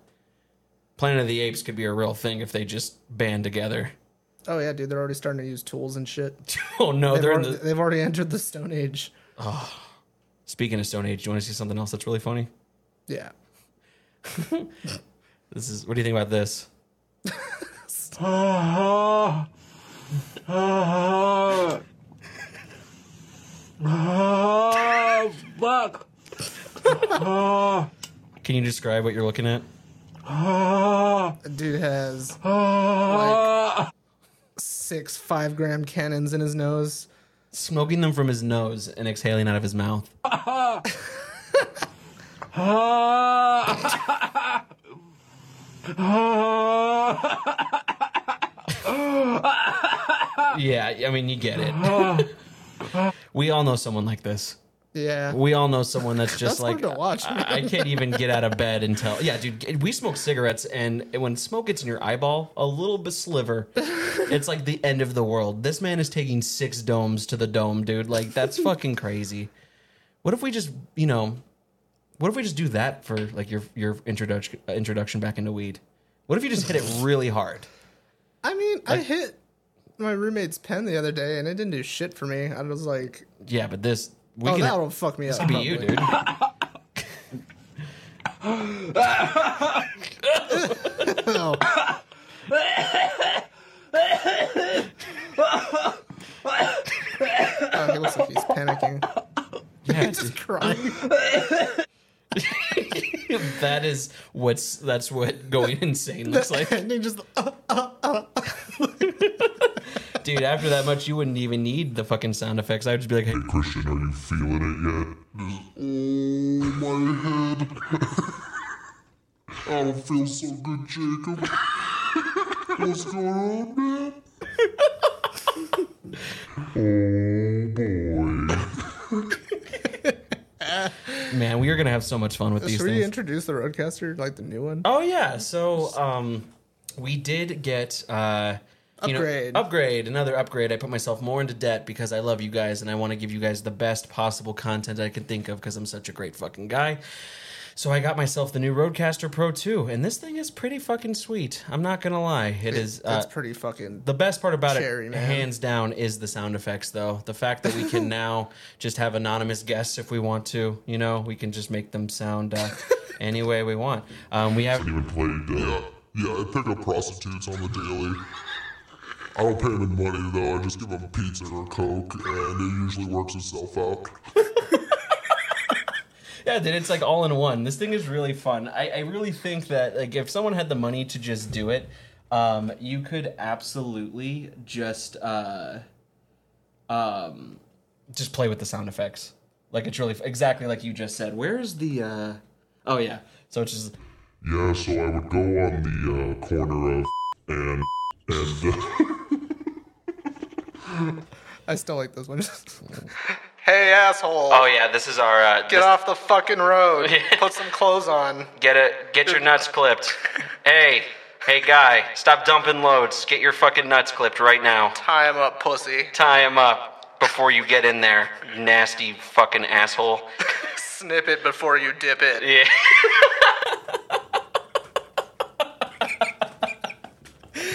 Planet of the Apes could be a real thing if they just band together. Oh yeah, dude. They're already starting to use tools and shit. Oh no, They've, they're in already, the. they've already entered the Stone Age. Speaking of Stone Age, do you want to see something else that's really funny? Yeah. This is. What do you think about this? Fuck. Can you describe what you're looking at? Dude has ah. six five gram cannons in his nose. Smoking them from his nose and exhaling out of his mouth. Yeah, I mean, you get it. we all know someone like this. Yeah. We all know someone that's just That's like, to watch, I, I can't even get out of bed until, yeah, dude, we smoke cigarettes, and when smoke gets in your eyeball, a little bit sliver, it's like the end of the world. This man is taking six domes to the dome, dude. Like, that's fucking crazy. What if we just, you know, what if we just do that for like your your introduction introduction back into weed? What if you just hit it really hard? I mean, I hit my roommate's pen the other day and it didn't do shit for me. I was like, Yeah, but this we oh, can that'll fuck me up. could be you, probably. dude. Oh, he looks like he's panicking. Yeah, He's just crying. that is what's that's what going insane looks like. and he just, uh, Dude, after that much, you wouldn't even need the fucking sound effects. I would just be like, hey, Christian, are you feeling it yet? Oh, my head. I don't feel so good, Jacob. What's going on, man? oh, boy. man, we are gonna have so much fun with these should we things. introduce the RODECaster, like the new one? Oh yeah, so um, we did get uh, you know- Upgrade. upgrade, another upgrade. I put myself more into debt because I love you guys and I want to give you guys the best possible content I can think of because I'm such a great fucking guy. So I got myself the new RODECaster Pro 2, and this thing is pretty fucking sweet. I'm not gonna lie, it is. Uh, That's pretty fucking. the best part about Cherry, it, man. hands down, is the sound effects, though. The fact that we can now just have anonymous guests if we want to. You know, we can just make them sound uh, any way we want. Um, we have even played. Uh, yeah, I pick up prostitutes on the daily. I don't pay them in money though. I just give them a pizza or a coke, and it usually works itself out. Yeah, dude, it's like all in one. This thing is really fun. I, I really think that like if someone had the money to just do it, um, you could absolutely just uh, um, just play with the sound effects. Like it's really exactly like you just said. Where's the? Uh... Oh yeah. So it's just Yeah, so I would go on the uh, corner of and and uh, I still like this one. hey, asshole. Oh yeah, this is our uh, Get off the fucking road. Put some clothes on. Get it. Get your nuts clipped. hey, hey guy, stop dumping loads. Get your fucking nuts clipped right now. Tie him up, pussy. Tie him up before you get in there, you nasty fucking asshole. Snip it before you dip it. Yeah.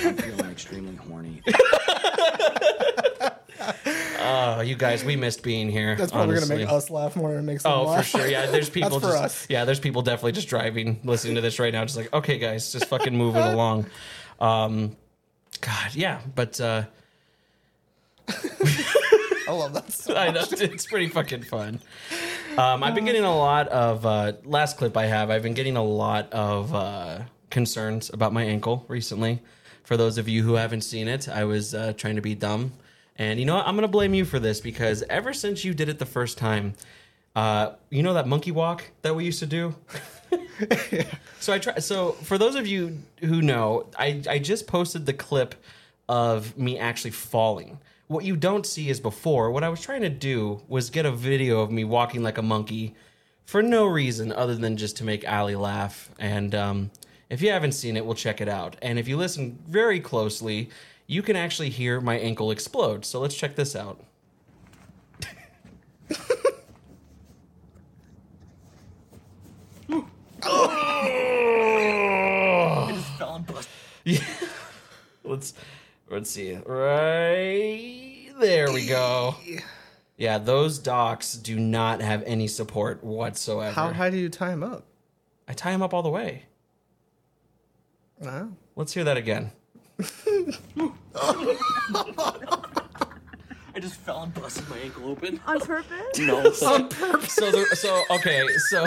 I'm feeling extremely horny. Oh, you guys, we missed being here. That's probably honestly. gonna make us laugh more than it makes them Oh, for sure. Yeah, there's people That's for just us. yeah, there's people definitely just driving, listening to this right now, just like, okay, guys, just fucking moving along. Um, God, yeah, but uh, I love that. So I know it's pretty fucking fun. Um, I've been getting a lot of uh, last clip I have. I've been getting a lot of uh, concerns about my ankle recently. For those of you who haven't seen it, I was uh, trying to be dumb, and you know what? I'm gonna blame you for this because ever since you did it the first time, uh, you know that monkey walk that we used to do. So I try. So for those of you who know, I I just posted the clip of me actually falling. What you don't see is before. What I was trying to do was get a video of me walking like a monkey for no reason other than just to make Allie laugh. And um, if you haven't seen it, we'll check it out. And if you listen very closely, you can actually hear my ankle explode. So let's check this out. Let's let's see. Right there we go. Yeah, those docks do not have any support whatsoever. How high do you tie him up? I tie them up all the way. Wow. Let's hear that again. I just fell and busted my ankle open. On purpose? No. So the so okay so.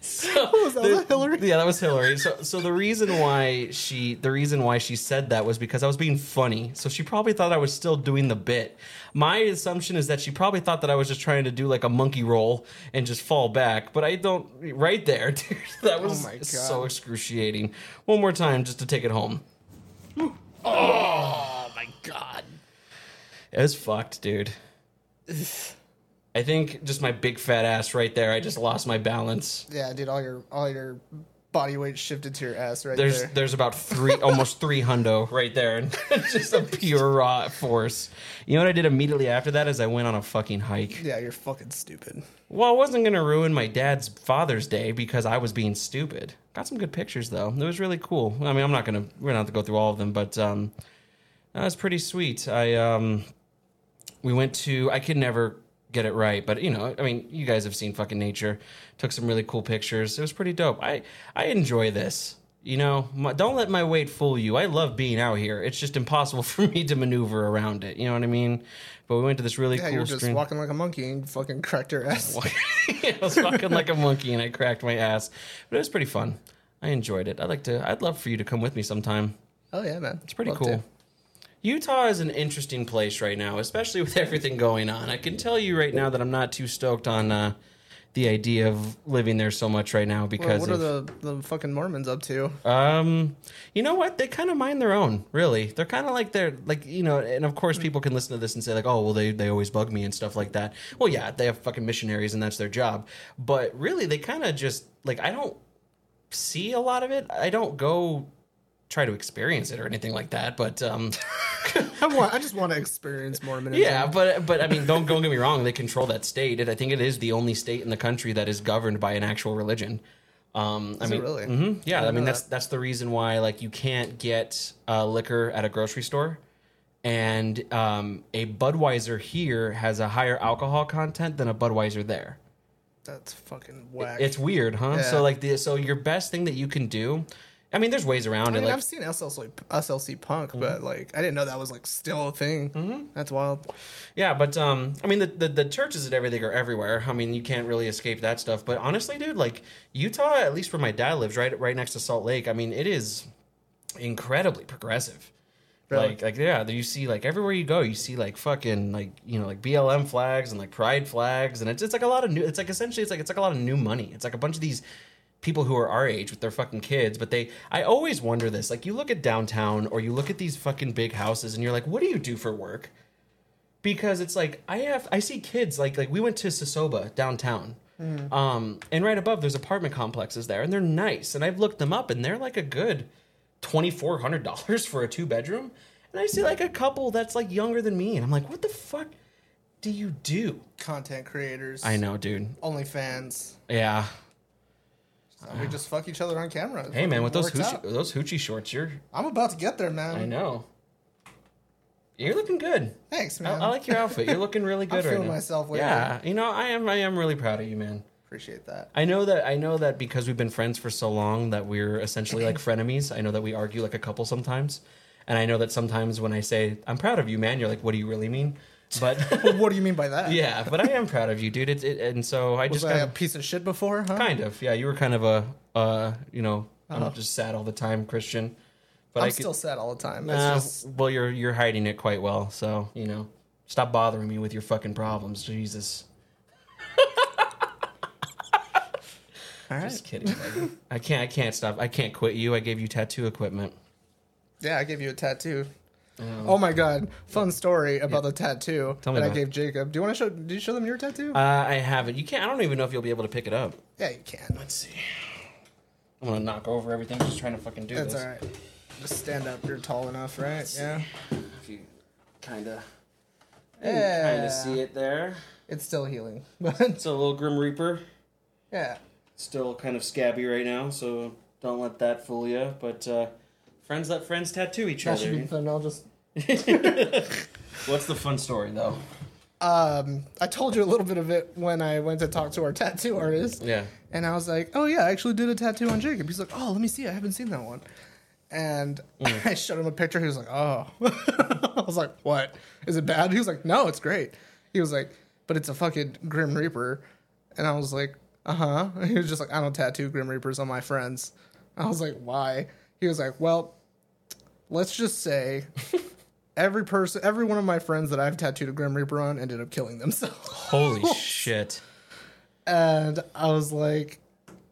So oh, Was that the- Hillary? Yeah, that was Hillary. So, so the reason why she, the reason why she said that was because I was being funny. So she probably thought I was still doing the bit. My assumption is that she probably thought that I was just trying to do like a monkey roll and just fall back. But I don't. Right there, dude. That oh was Oh my God. so excruciating. One more time, just to take it home. Oh my god. It was fucked, dude. I think just my big fat ass right there. I just lost my balance. Yeah, dude, all your all your body weight shifted to your ass right There's there. there's about three, almost three hundo right there, and just a pure raw force. You know what I did immediately after that is I went on a fucking hike. Yeah, you're fucking stupid. Well, I wasn't gonna ruin my dad's Father's Day because I was being stupid. Got some good pictures though. It was really cool. I mean, I'm not gonna we're not gonna go through all of them, but um, that was pretty sweet. I um, we went to I could never get it right, but you know, I mean, you guys have seen fucking nature. Took some really cool pictures. It was pretty dope. I I enjoy this. You know, my, don't let my weight fool you. I love being out here. It's just impossible for me to maneuver around it. You know what I mean? But we went to this really Yeah, cool you were just stream. walking like a monkey and fucking cracked your ass. I was walking like a monkey and I cracked my ass. But it was pretty fun. I enjoyed it. I'd like to I'd love for you to come with me sometime. Oh yeah, man. It's pretty Love cool. to. Utah is an interesting place right now, especially with everything going on. I can tell you right now that I'm not too stoked on uh, the idea of living there so much right now Well, because what of, are the, the fucking Mormons up to? um, you know what? They kind of mind their own. Really, they're kind of like they're like you know. And of course, people can listen to this and say like, oh, well, they they always bug me and stuff like that. Well, yeah, they have fucking missionaries and that's their job. But really, they kind of just like I don't see a lot of it. I don't go try to experience it or anything like that. But um, I want. I just want to experience Mormonism. yeah, but but I mean, don't don't get me wrong. They control that state. And I think it is the only state in the country that is governed by an actual religion. Um, I mean, really? mhm, yeah. I I, mean, that's that. that's the reason why like you can't get uh, liquor at a grocery store, and um, a Budweiser here has a higher alcohol content than a Budweiser there. that's fucking whack. It's weird, huh? Yeah. So like the so your best thing that you can do. I mean, there's ways around I it. mean, Like I've seen SLC, SLC Punk, Mm-hmm. but like I didn't know that was like still a thing. That's wild. Yeah, but um, I mean the, the the churches and everything are everywhere. I mean, you can't really escape that stuff. But honestly, dude, like Utah, at least where my dad lives, right right next to Salt Lake. I mean, it is incredibly progressive. Really? Like, like yeah, you see like everywhere you go, you see like fucking like you know like BLM flags and like pride flags, and it's it's like a lot of new. It's like essentially it's like it's like a lot of new money. It's like a bunch of these people who are our age with their fucking kids, but they. I always wonder this. Like you look at downtown or you look at these fucking big houses, and you're like, what do you do for work? Because it's like I have I see kids like like we went to Sasoba downtown. Um, and right above there's apartment complexes there, and they're nice. And I've looked them up, and they're like a good twenty four hundred dollars for a two bedroom. And I see like a couple that's like younger than me, and I'm like, what the fuck do you do? Content creators. I know, dude. OnlyFans. Yeah. We just fuck each other on camera. Hey man, with those Works hoochie, out. those hoochie shorts, you're I'm about to get there, man. I know. You're looking good. Thanks, I, man. I like your outfit. You're looking really good right feeling now. myself. Yeah, you know, I am. I am really proud of you, man. Appreciate that. I know that. I know that because we've been friends for so long that we're essentially like frenemies. I know that we argue like a couple sometimes, and I know that sometimes when I say I'm proud of you, man, you're like, what do you really mean? But what do you mean by that? yeah, but I am proud of you, dude. It's it, and so I Was just I kind a of, piece of shit before? Huh? kind of yeah. You were kind of a uh, you know, I'm Uh-huh. just sad all the time, Christian. But I'm I could- still sad all the time. It's Nah, just well, you're you're hiding it quite well. So you know, stop bothering me with your fucking problems, Jesus. all right. Just kidding. buddy. I can't. I can't stop. I can't quit you. I gave you tattoo equipment. Yeah, I gave you a tattoo. Oh my god! Fun story about the tattoo Tell me that I about it. gave Jacob. Do you want to show? Did you show them your tattoo? Uh, I haven't. You can't. I don't even know if you'll be able to pick it up. yeah, you can. Let's see. I'm gonna knock over everything. Just trying to fucking do That's this. all right. Just stand up. You're tall enough, right? Yeah. If you kind of, Yeah. kind of see it there. It's still healing, but It's a little Grim Reaper. yeah. Still kind of scabby right now, so don't let that fool you. But uh, friends let friends tattoo each That should be other. fun. I'll just. What's the fun story though? Um, I told you a little bit of it when I went to talk to our tattoo artist. Yeah. And I was like, "Oh yeah, I actually did a tattoo on Jacob." He's like, "Oh, let me see. I haven't seen that one." And Mm. I showed him a picture. He was like, "Oh." I was like, "What? Is it bad?" He was like, "No, it's great." He was like, "But it's a fucking Grim Reaper." And I was like, "Uh huh." He was just like, "I don't tattoo Grim Reapers on my friends." I was like, "Why?" He was like, "Well, let's just say." Every person, every one of my friends that I've tattooed a Grim Reaper on ended up killing themselves. Holy shit. and I was like,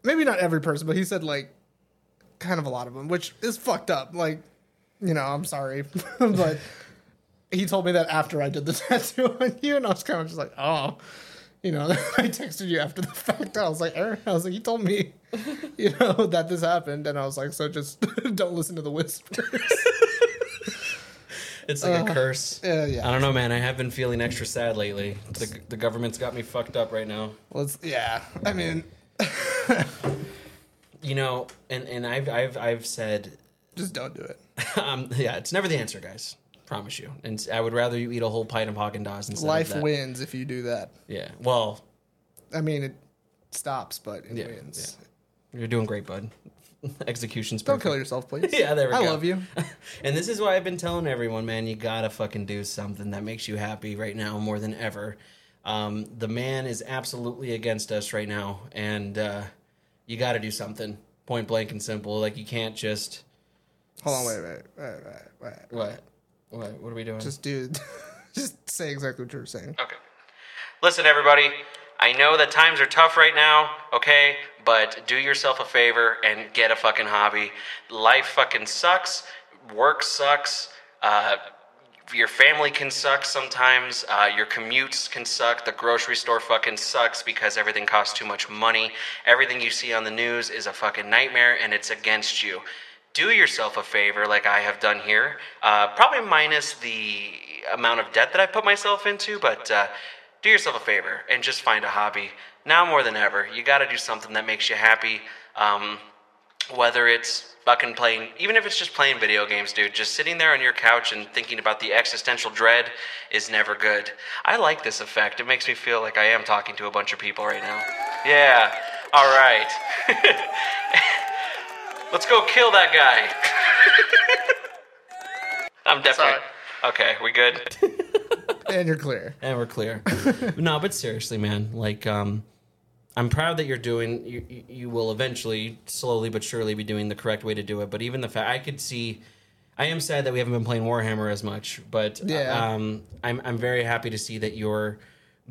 maybe not every person, but he said like kind of a lot of them, which is fucked up. Like, you know, I'm sorry, but he told me that after I did the tattoo on you, and I was kind of just like, oh, you know, I texted you after the fact. I was like, Aaron, I was like, he told me, you know, that this happened, and I was like, so just don't listen to the whispers. It's like a curse. Uh, yeah, yeah. I don't know, man. I have been feeling extra sad lately. The, the government's got me fucked up right now. Well, it's, yeah. I mean, You know, and, and I've I've I've said, just don't do it. um, yeah, it's never the answer, guys. Promise you. And I would rather you eat a whole pint of Haagen Dazs instead Life of that. wins if you do that. Yeah. Well, I mean, it stops, but it Yeah, wins. you're doing great, bud. Execution's Don't perfect. kill yourself, please. Yeah, there we I go. I love you. and this is why I've been telling everyone, man, you gotta fucking do something that makes you happy right now more than ever. Um, the man is absolutely against us right now, and uh, you gotta do something. Point blank and simple. Like you can't just Hold on, wait, wait, wait, wait, wait. what? What? What are we doing? Just do, just say exactly what you're saying. Okay. Listen, everybody. I know that times are tough right now, okay? But do yourself a favor and get a fucking hobby. Life fucking sucks. Work sucks. Uh, your family can suck sometimes. Uh, your commutes can suck. The grocery store fucking sucks because everything costs too much money. Everything you see on the news is a fucking nightmare and it's against you do yourself a favor like I have done here. Uh, probably minus the amount of debt that I put myself into, but uh, do yourself a favor and just find a hobby. Now more than ever, you got to do something that makes you happy. Um, whether it's fucking playing, even if it's just playing video games, dude, just sitting there on your couch and thinking about the existential dread is never good. I like this effect. It makes me feel like I am talking to a bunch of people right now. Yeah, all right. Let's go kill that guy. I'm definitely. Okay, we good? And you're clear. And we're clear. no, but seriously, man, like, um, I'm proud that you're doing. You, you- you will eventually, slowly but surely, be doing the correct way to do it. But even the fact I could see, I am sad that we haven't been playing Warhammer as much. But Yeah. um, I'm I'm very happy to see that you're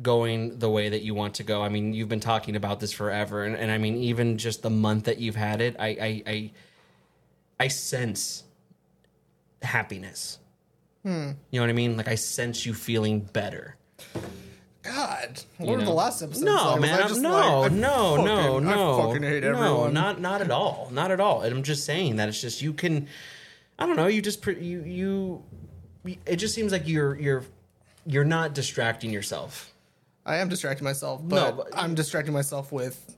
going the way that you want to go. I mean, you've been talking about this forever, and, and I mean, even just the month that you've had it, I I I, I sense happiness. Hmm. You know what I mean? Like I sense you feeling better. God, what You were the last episodes? No, like? Man. I'm- just no, like, no, fucking- no, no. I fucking hate no, everyone. not not at all. Not at all. And I'm just saying that it's just you can. I don't know. You just you you. It just seems like you're you're you're not distracting yourself. I am distracting myself, but, No, but- I'm distracting myself with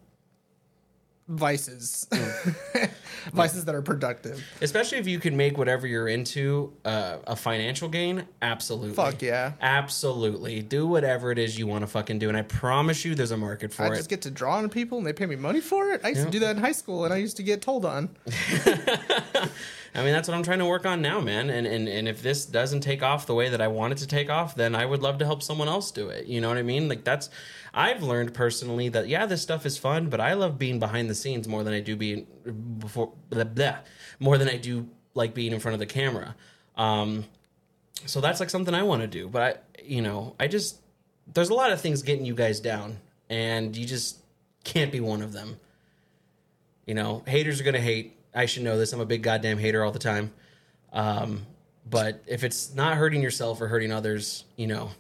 vices, Mm. vices that are productive. Especially if you can make whatever you're into uh, a financial gain. Absolutely. Fuck yeah. Absolutely. Do whatever it is you want to fucking do, and I promise you, there's a market for I it. I just get to draw on people and they pay me money for it. I used Yeah. to do that in high school, and I used to get told on. I mean, that's what I'm trying to work on now, man. And, and and if this doesn't take off the way that I want it to take off, then I would love to help someone else do it. You know what I mean? Like that's I've learned personally that yeah, this stuff is fun, but I love being behind the scenes more than I do being before blah, blah, more than I do like being in front of the camera. Um, so that's like something I want to do, but I, you know, I just there's a lot of things getting you guys down, and you just can't be one of them. You know, haters are gonna hate. I should know this. I'm a big goddamn hater all the time. Um, but if it's not hurting yourself or hurting others, you know,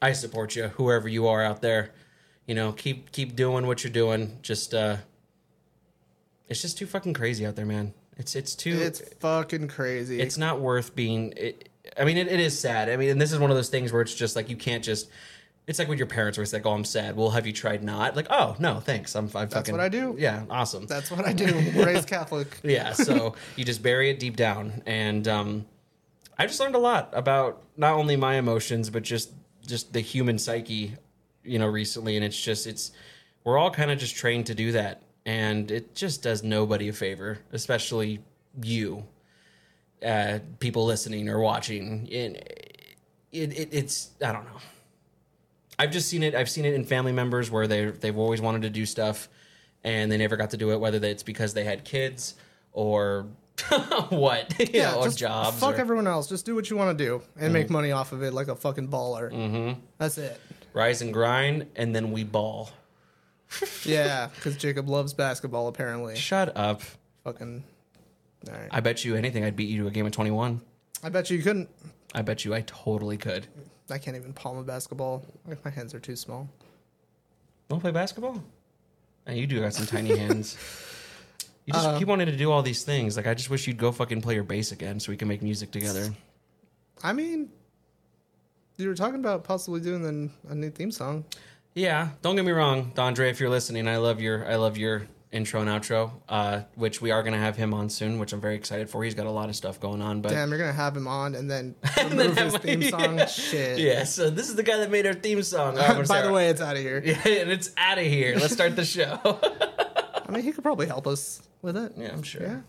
I support you, whoever you are out there. You know, keep keep doing what you're doing. Just uh it's just too fucking crazy out there, man. It's it's too It's fucking crazy. it's not worth being it, i mean it, it is sad i mean and this is one of those things where it's just like you can't just it's like when your parents were like oh i'm sad. Well have you tried not? Like oh no thanks. I'm, I'm fucking That's what I do. yeah awesome. That's what I do. Raised Catholic. yeah so you just bury it deep down. And um i just learned a lot about not only my emotions but just just the human psyche you know recently. And it's just it's we're all kind of just trained to do that. And it just does nobody a favor especially you uh people listening or watching. And it, it it's i don't know I've just seen it. I've seen it in family members where they they've always wanted to do stuff, and they never got to do it. Whether it's because they had kids or what, you know, or jobs. Fuck or- everyone else. Just do what you want to do and make money off of it like a fucking baller. Mm-hmm. That's it. rise and grind, and then we ball. Yeah, because Jacob loves basketball apparently. Shut up. Fucking. Right. I bet you anything I'd beat you to a game of twenty one. I bet you, you couldn't. I bet you I totally could. I can't even palm a basketball. Like, My hands are too small. To play basketball? Uh, you do got some tiny hands. You just Uh, keep wanting to do all these things. Like I just wish you'd go fucking play your bass again, so we can make music together. I mean, you were talking about possibly doing a new theme song. Yeah, don't get me wrong, Dondre. If you're listening, I love your I love your intro and outro, uh, which we are gonna have him on soon, which I'm very excited for. He's got a lot of stuff going on, but Damn, you're gonna have him on and then And remove then his theme song. yeah. Shit. yeah. So this is the guy that made our theme song. Oh, By sorry. the way, it's out of here. yeah, and it's out of here. Let's start the show. I mean, he could probably help us with it. yeah, I'm sure. Yeah.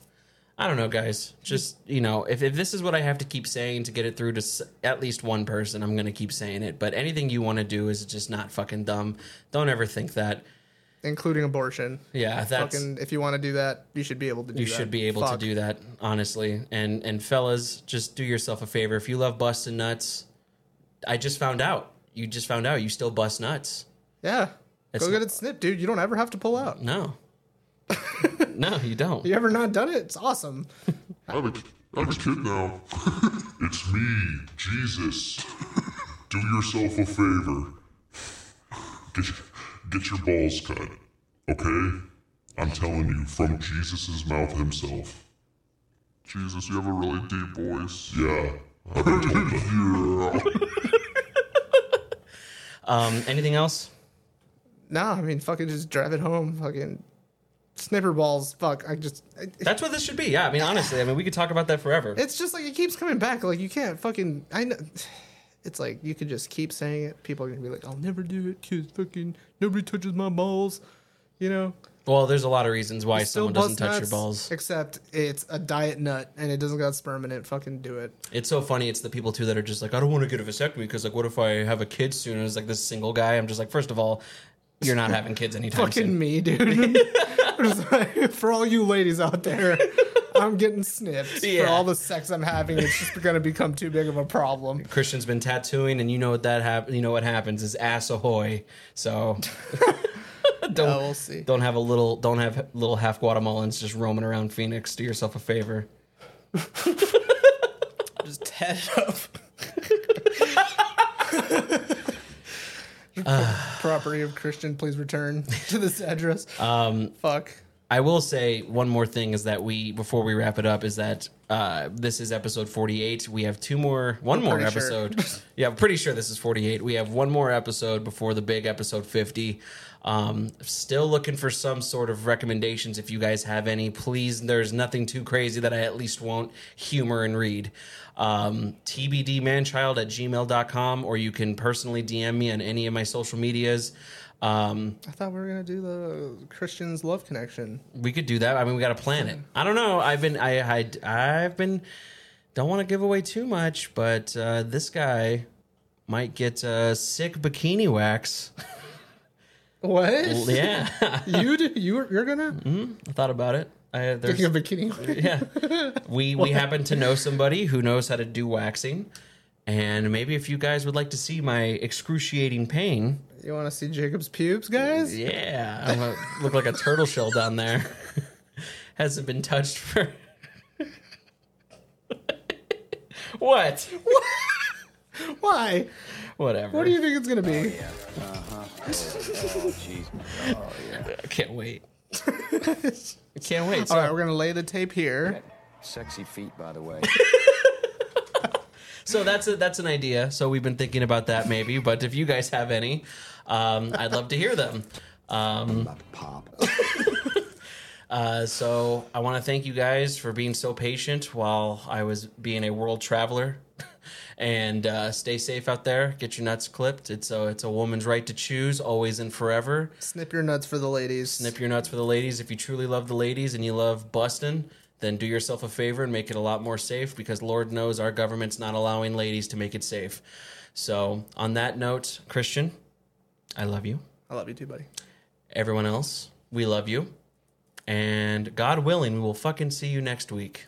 I don't know, guys. Just you know, if, if this is what I have to keep saying to get it through to s- at least one person, I'm gonna keep saying it. But anything you want to do is just not fucking dumb. Don't ever think that. Including abortion. Yeah, that's Fucking, if you want to do that, you should be able to do that. you that. should be able Fuck. to do that honestly and and fellas just do yourself a favor if you love busting nuts i just found out you just found out you still bust nuts Yeah. It's Go not- get it snipped, dude. You don't ever have to pull out. no no you don't You ever not done it? It's awesome. I'm a, I'm a kid now. it's me, Jesus. Do yourself a favor. Get, get your balls cut, okay? I'm telling you, from Jesus' mouth himself. Jesus, you have a really deep voice. Yeah. I've been told that. um anything else Nah, I mean, fucking just drive it home. Fucking snipper balls. Fuck. I just. It, that's what this should be yeah i mean honestly i mean we could talk about that forever it's just like it keeps coming back. Like you can't fucking. I know. It's like you could just keep saying it. People are gonna be like, "I'll never do it," cause fucking nobody touches my balls. You know. well there's a lot of reasons why someone doesn't touch your balls Except it's a diet nut and it doesn't got sperm in it. Fucking do it. it's so funny it's the people too that are just like i don't want to get a vasectomy because like what if i have a kid soon and it's like this single guy i'm just like first of all you're not having kids anytime Fucking soon. me, dude. Like, for all you ladies out there, I'm getting snipped. Yeah. For all the sex I'm having, it's just gonna become too big of a problem. Christian's been tattooing, and you know what that hap- You know what happens is ass ahoy. So don't Uh, we'll see. don't have a little don't have little half Guatemalans just roaming around Phoenix. Do yourself a favor. Just head it up. Property of Christian, please return to this address. Um, Fuck. I will say one more thing is that we before we wrap it up is that uh, this is episode 48. We have two more one more pretty sure. episode. yeah, I'm pretty sure this is 48. We have one more episode before the big episode 50. Um, still looking for some sort of recommendations if you guys have any. Please, there's nothing too crazy that I at least won't humor and read. Um, TBDmanchild at gmail.com or you can personally DM me on any of my social medias. Um, I thought we were gonna do the Christian's love connection. we could do that. I mean, we got to plan it. I don't know. I've been, I, I, I've been, don't want to give away too much, but uh, this guy might get uh, sick bikini wax. What? yeah, you do? You you're gonna I thought about it. I, there's, a bikini? yeah, we we happen to know somebody who knows how to do waxing, and maybe if you guys would like to see my excruciating pain, You want to see Jacob's pubes, guys? yeah, I'm gonna look like a turtle shell down there. Hasn't been touched for. what? Why? Whatever. What do you think it's gonna be? Yeah, Uh-huh. oh, oh, yeah. I can't wait. I can't wait. So, All right, we're gonna lay the tape here. Sexy feet, by the way. so that's a, that's an idea. So we've been thinking about that maybe. But if you guys have any, um, I'd love to hear them. Um, Pop. uh, so I want to thank you guys for being so patient while I was being a world traveler. And uh, stay safe out there. Get your nuts clipped. It's a it's a woman's right to choose, always and forever. Snip your nuts for the ladies. Snip your nuts for the ladies. If you truly love the ladies and you love busting, then do yourself a favor and make it a lot more safe because Lord knows our government's not allowing ladies to make it safe. So, on that note, Christian, I love you. I love you too, buddy. Everyone else, we love you. And God willing, we will fucking see you next week.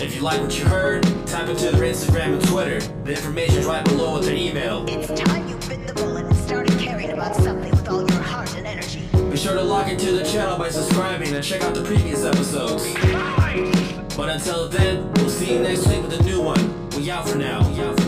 If you like what you heard, type into their Instagram and Twitter. The information's right below with their email. It's time you bit the bullet and started caring about something with all your heart and energy. Be sure to log into the channel by subscribing and check out the previous episodes. But until then, we'll see you next week with a new one out for now.